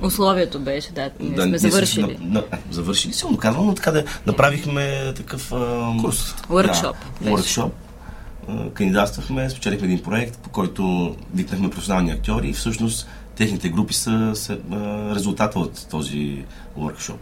Условието беше, да, ние да, сме завършили. На, на, завършили силно казвам, но така да направихме такъв а, курс. Workshop. Да, workshop кандидатствахме, спечелихме един проект, по който викнахме професионални актьори и всъщност техните групи са, са резултата от този workshop.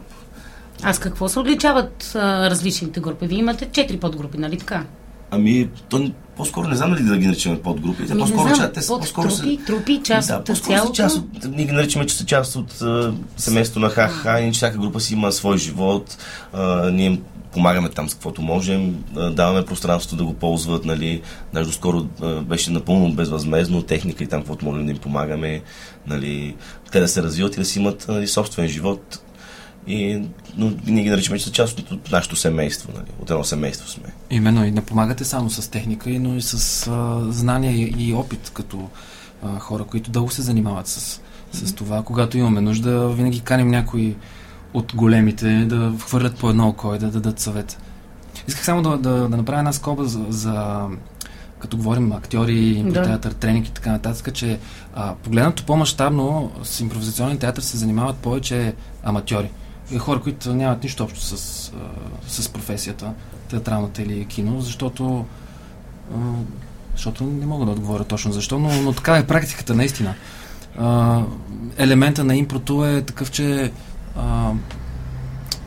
А с какво се отличават а, различните групи? Вие имате четири подгрупи, нали така? Ами, то по-скоро не знам дали да ги наричаме подгрупи. Ами, по-скоро, не знам, ча- те под по-скоро са- трупи, трупи, част да, от цялото. част от, ние ги наричаме, че са част от а, семейството на ХХ, иначе всяка група си има свой живот, а, ние помагаме там с каквото можем, даваме пространство да го ползват, нали, даже доскоро беше напълно безвъзмезно, техника и там каквото можем да им помагаме, нали, те да се развиват и да си имат нали, собствен живот. И, но ние ги наричаме, че са част от, нашето семейство, нали, от едно семейство сме. Именно и не помагате само с техника, но и с а, знания и опит, като а, хора, които дълго се занимават с, с това. Когато имаме нужда, винаги каним някои от големите да хвърлят по едно око и да дадат съвет. Исках само да, да, да направя една скоба за, за като говорим актьори, импротеатър, да. тренинг и така нататък, че а, погледнато по-масштабно с импровизационен театър се занимават повече аматьори. И хора, които нямат нищо общо с, а, с професията, театралната или кино, защото а, защото не мога да отговоря точно защо, но, но така е практиката, наистина. А, елемента на импрото е такъв, че а,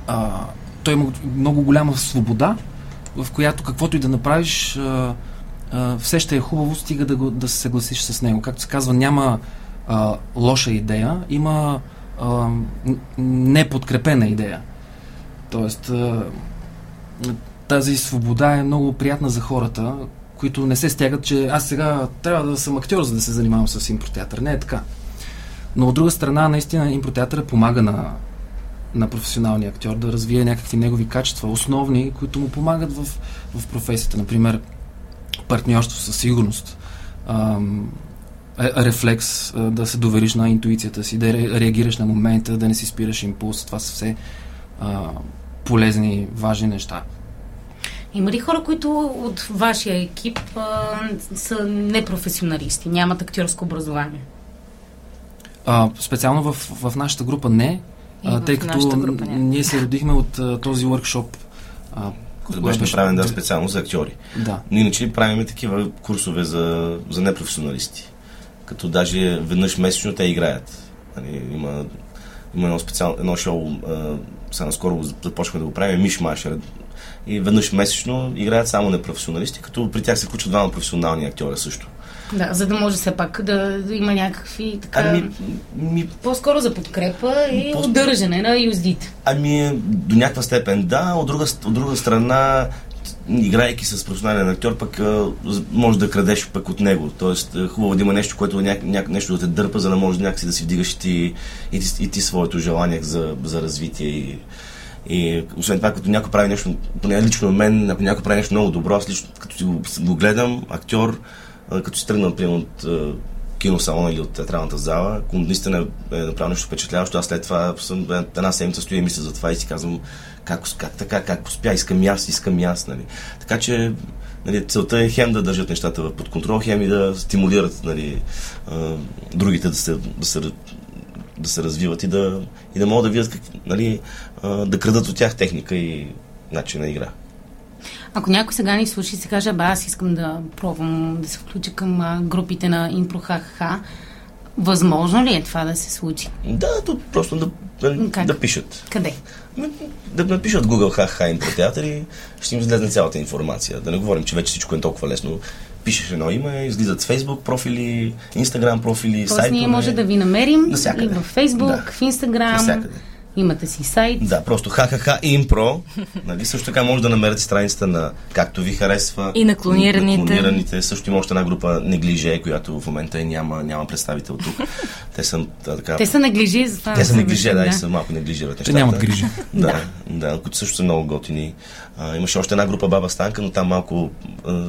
а, той има много голяма свобода, в която каквото и да направиш, а, а, все ще е хубаво, стига да, го, да се съгласиш с него. Както се казва, няма а, лоша идея, има а, неподкрепена идея. Тоест, а, тази свобода е много приятна за хората, които не се стягат, че аз сега трябва да съм актьор, за да се занимавам с импротеатър. Не е така. Но от друга страна, наистина, импротеатъра помага на, на професионалния актьор да развие някакви негови качества, основни, които му помагат в, в професията. Например, партньорство със сигурност, ам, е- рефлекс, а, да се довериш на интуицията си, да ре- реагираш на момента, да не си спираш импулс. Това са все а, полезни, важни неща. Има ли хора, които от вашия екип а, са непрофесионалисти, нямат актьорско образование? А, специално в, в нашата група не, а, тъй като група ние се родихме от а, този workshоп. А, Който беше направен да, специално за актьори. Да. Но иначе правим такива курсове за, за непрофесионалисти. Като даже веднъж месечно те играят. Нали, има, има едно, специално, едно шоу, а, сега наскоро започваме да го правим, Миш Маш. И веднъж месечно играят само непрофесионалисти, като при тях се включват двама професионални актьора също. Да, за да може все пак да, да има някакви така... Ами, ми, По-скоро за подкрепа и По- удържане на юздите. Ами, до някаква степен да, от друга, от друга страна, играйки с професионален актьор, пък може да крадеш пък от него. Тоест, а, хубаво е да има нещо, което няк, няк, нещо да те дърпа, за да може някакси да си вдигаш и ти, и ти, и ти своето желание за, за развитие. И, и освен това, като някой прави нещо, поне лично мен, ако някой прави нещо много добро, аз лично, като си го, го гледам, актьор, като си тръгна, например, от киносалона или от театралната зала, ако наистина е направил нещо впечатляващо, аз след това съм една седмица стоя и мисля за това и си казвам как, как така, как успя, искам и аз, искам и аз, нали. Така че нали, целта е хем да държат нещата под контрол, хем и да стимулират нали, другите да се, да се да се развиват и да, и да могат да видят как, нали, да крадат от тях техника и начин на игра. Ако някой сега ни слуша и се каже, аз искам да пробвам да се включа към а, групите на ИмпроХХ, възможно ли е това да се случи? Да, то просто да, да, Как? да пишат. Къде? Да напишат Google ХХ Импротеатър и ще им излезе цялата информация. Да не говорим, че вече всичко е толкова лесно. Пишеш едно име, излизат Facebook профили, Instagram профили, Тоест сайтове. ние може да ви намерим Навсякъде. и в Фейсбук, Да. в Инстаграм. Навсякъде. Имате си сайт. Да, просто ХХХ Импро. Нали, също така може да намерите страницата на както ви харесва. И на клонираните. На клонираните. Също има още една група Неглиже, която в момента няма, няма представител тук. Те са да, така. Те са неглижи, затова Те са не неглиже, виждам, да, и са малко неглижират Те нещата. нямат грижи. Да, да, които също са много готини. А, имаше още една група Баба Станка, но там малко... А,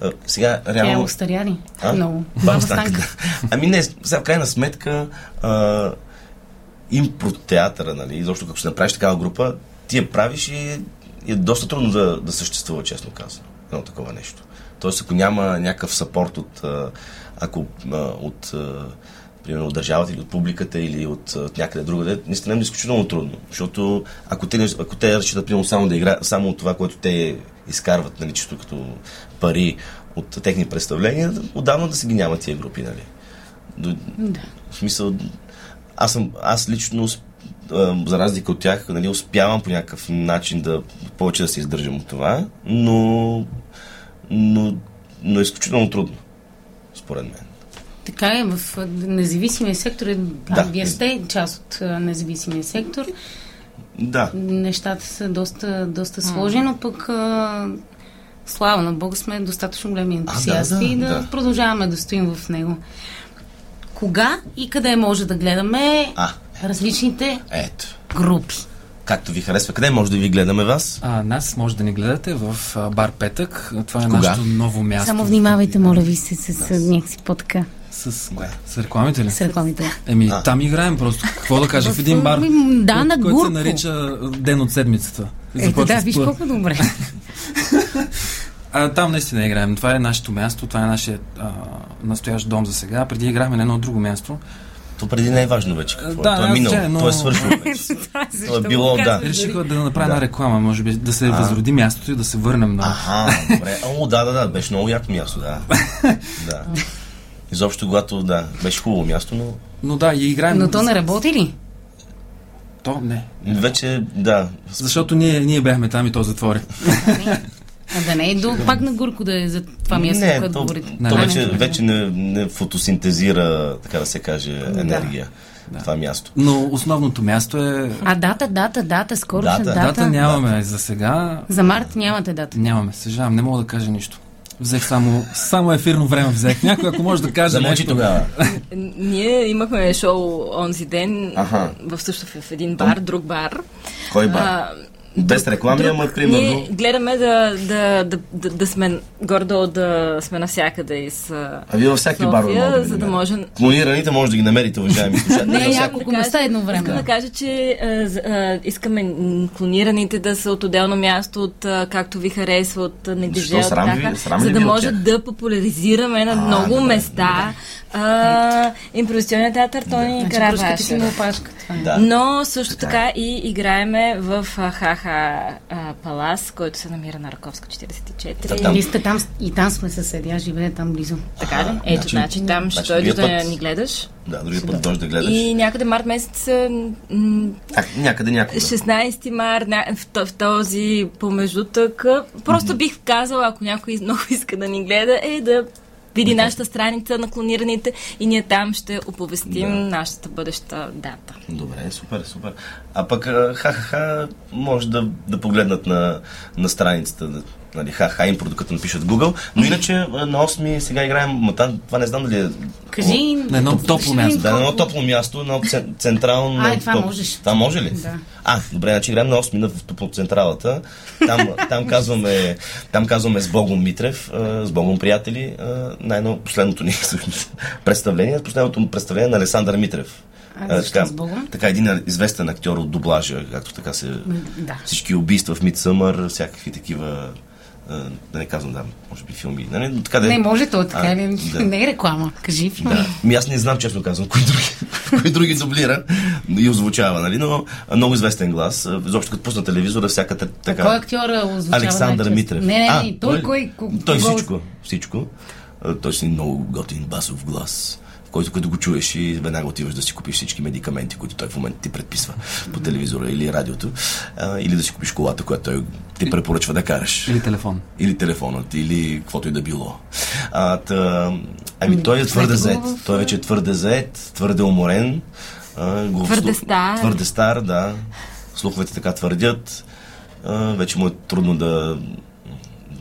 а, сега, Тя е реално... А? Много. Баба Баба Станка. Станка. да. Ами не, сега в крайна сметка а, импротеатъра, нали, изобщо като ще направиш такава група, ти я правиш и е доста трудно да, да съществува, честно казано, едно такова нещо. Тоест, ако няма някакъв сапорт от, ако, от примерно от държавата или от публиката или от, от някъде другаде, наистина е изключително трудно. Защото ако те, ако те разчитат примерно само да играят, само от това, което те изкарват, нали, чисто като пари от техни представления, отдавна да си ги няма тия групи, нали. До, Да. в смисъл, аз, съм, аз лично, а, за разлика от тях, нали, успявам по някакъв начин да повече да се издържам от това, но но, но е изключително трудно, според мен. Така е, в а, независимия сектор, е, да. Да. вие сте част от а, независимия сектор, Да, нещата са доста, доста сложни, но пък а, слава на Бога сме достатъчно големи ентусиасти да, и да, да. продължаваме да стоим в него. Кога и къде може да гледаме А. различните ето. групи? Както ви харесва. Къде може да ви гледаме вас? А, нас може да ни гледате в а, бар Петък. Това е Кога? нашето ново място. Само внимавайте, моля ви се, с, с, някакси по-така, С, Кое? с рекламите ли? с рекламите. Еми, А. там играем просто. Какво да кажа? В един бар, ами, да, на който се нарича Ден от седмицата. Ето да, с виж колко добре. А, там наистина играем. Това е нашето място, това е нашия а, настоящ дом за сега. Преди играхме на едно друго място. То преди не е важно вече какво. Да, е. То е минало. но- То е свършило вече. То е било, да. Реших да направя една реклама, може би, да се възроди мястото и да се върнем на... Аха, добре. О, да, да, да. Беше много яко място, да. да. Изобщо, когато, да, беше хубаво място, но Но да, и играем. Но то не работи ли? То не. вече, да. Защото ние, ние бяхме там и то затвори. А да не е до, пак на Гурко да е за това място, не, което то, говорите. Не, то не, вече, не, не. вече не, не фотосинтезира, така да се каже, енергия. Това място. Но основното място е... А дата, дата, дата, скорошна Дата. дата. Дата нямаме за сега. За март нямате дата. Нямаме, съжалявам, не мога да кажа нищо. Взех само, само ефирно време взех. Някой, ако може да каже Замълчи нещо. тогава. Ние имахме шоу онзи ден Аха. в също в един бар, друг бар. Кой бар? А, Без реклами, ама примерно. Ние гледаме да, да, да, да, да сме гордо да сме навсякъде из а, А вие във всяки София, може да за да може Клонираните може да ги намерите, уважаеми слушатели. Не, няколко места едно време. Искам да кажа, че а, а, искаме клонираните да са от отделно място, от а, както ви харесва, от а, неглиже, Защо? от Срам ви- така, срам ли за да може да популяризираме на много добре, места а, импровизационния театър Тони Значи пръскате си Каравашев. му опашка. Е. Да. Но също Така така и играеме в Хаха Палас, който се намира на Раковска 44. Да, там. Вие сте там и там сме съседи, аз живея там близо. Така ли? Ето, значи- значи, там ще значи дойдеш другия да път- ни гледаш. Да, другия път дойдеш да гледаш. И някъде март месец, м, А, някъде някога. 16 март, ня- в, в този помеждутък, просто бих казала, ако някой много иска да ни гледа, е да види нашата страница на клонираните и ние там ще оповестим Да. нашата бъдеща дата. Добре, супер, супер. А пък а, ха-ха-ха може да, да погледнат на, на страницата, нали, ха-ха импро, докато напишат Google. Но иначе а, на 8 сега играем, ма там, това не знам дали е... Кажи... На едно топло място. Да, на едно топло място, на цен- централно... Ай, това топ- можеш. Това може ли? Да. А, добре, значи играем на 8 на в топлоцентралата. Там, там, казваме, там казваме с Богом Митрев, а, с Богом приятели, а, най-но последното ни представление, последното представление на Александър Митрев. А, защо така, така един известен актьор от дублажа, както така се... Да. Всички убийства в Мидсъмър, всякакви такива... а, Да не казвам, да, може би филми. Нали? но Така да, е. Не, може то, така А, ли? да. Не е реклама. Кажи филми. Да. Ми аз не знам, честно казвам, кои други, кои други дублира и озвучава, нали? Но много известен глас. Изобщо като пусна телевизора, всяка та- така... Кой актьор озвучава Александър най-често? Митрев. Не, не, А, не. Той, кой... ко- Той всичко. Всичко. Той си много готин басов глас който като го чуеш и веднага отиваш да си купиш всички медикаменти, които той в момента ти предписва по телевизора или радиото, а, или да си купиш колата, която той ти препоръчва да караш. Или телефон. Или телефонът, или каквото и да било. А, та, ами той е твърде това в- Той вече е твърде заед, твърде уморен. А, го Твърде слух- стар. Твърде стар, да. Слуховете така твърдят. А, вече му е трудно да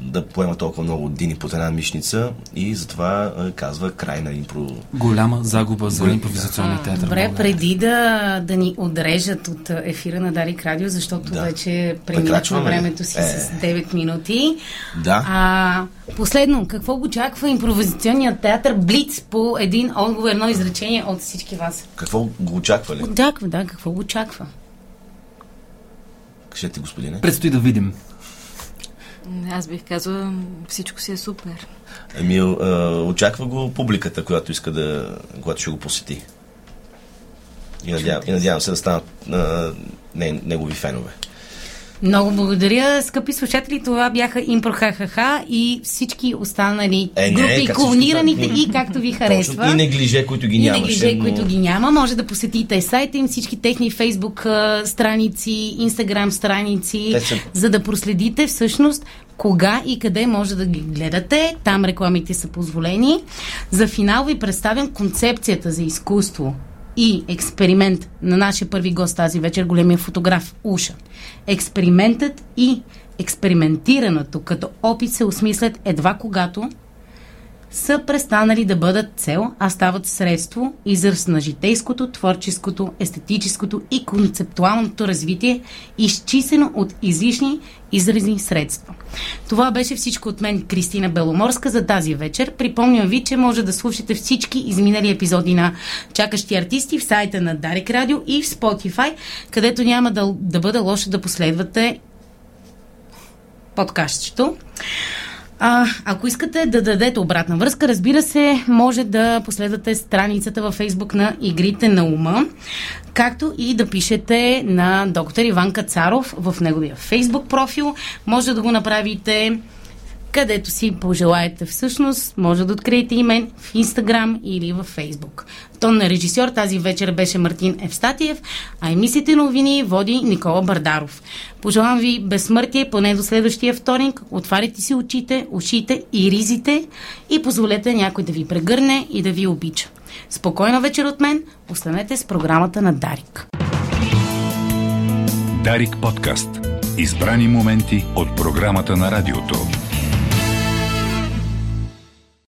да поема толкова много дини под една мишница и затова казва край на импро. Голяма загуба за импровизационния театър. Добре, България. преди да, да ни отрежат от ефира на Дарик Радио, защото Да. вече преминахме времето си Е. с 9 минути. Да. А, последно, какво го очаква импровизационният театър Блиц по един отговор, едно изречение от всички вас? Какво го очаква ли? Очаква, да, какво го очаква? Кажете, господине. Предстои да видим. Аз бих казала, всичко си е супер. Ами, очаква го публиката, която иска да, която ще го посети. И надявам, и надявам се да станат а, не, негови фенове. Много благодаря, скъпи слушатели. Това бяха Импро ХХХ и всички останали Е, не, групи, клонираните и както ви харесва. Точно, и неглиже, които ги и нямаше. неглиже, но... които ги няма, може да посетите сайта им, всички техни фейсбук страници, инстаграм страници, Те са- за да проследите всъщност кога и къде може да ги гледате. Там рекламите са позволени. За финал ви представям концепцията за изкуство и експеримент на нашия първи гост тази вечер, големия фотограф Уша. Експериментът и експериментирането като опит се осмислят едва когато са престанали да бъдат цел, а стават средство, израз на житейското, творческото, естетическото и концептуалното развитие, изчистено от излишни изразни средства. Това беше всичко от мен, Кристина Беломорска, за тази вечер. Припомням ви, че може да слушате всички изминали епизоди на Чакащи артисти в сайта на Дарик Радио и в Spotify, където няма да, да бъде лошо да последвате подкастчето. А, ако искате да дадете обратна връзка, разбира се, може да последвате страницата във Фейсбук на Игрите на ума, както и да пишете на доктор Иван Кацаров в неговия Фейсбук профил. Може да го направите където си пожелаете всъщност, може да откриете и мен в Инстаграм или в Фейсбук. Тон на режисьор тази вечер беше Мартин Евстатиев, а емисиите новини води Никола Бардаров. Пожелавам ви безсмъртие поне до следващия вторник. Отваряйте си очите, ушите и ризите и позволете някой да ви прегърне и да ви обича. Спокойна вечер от мен. Останете с програмата на Дарик. Дарик подкаст. Избрани моменти от програмата на радиото.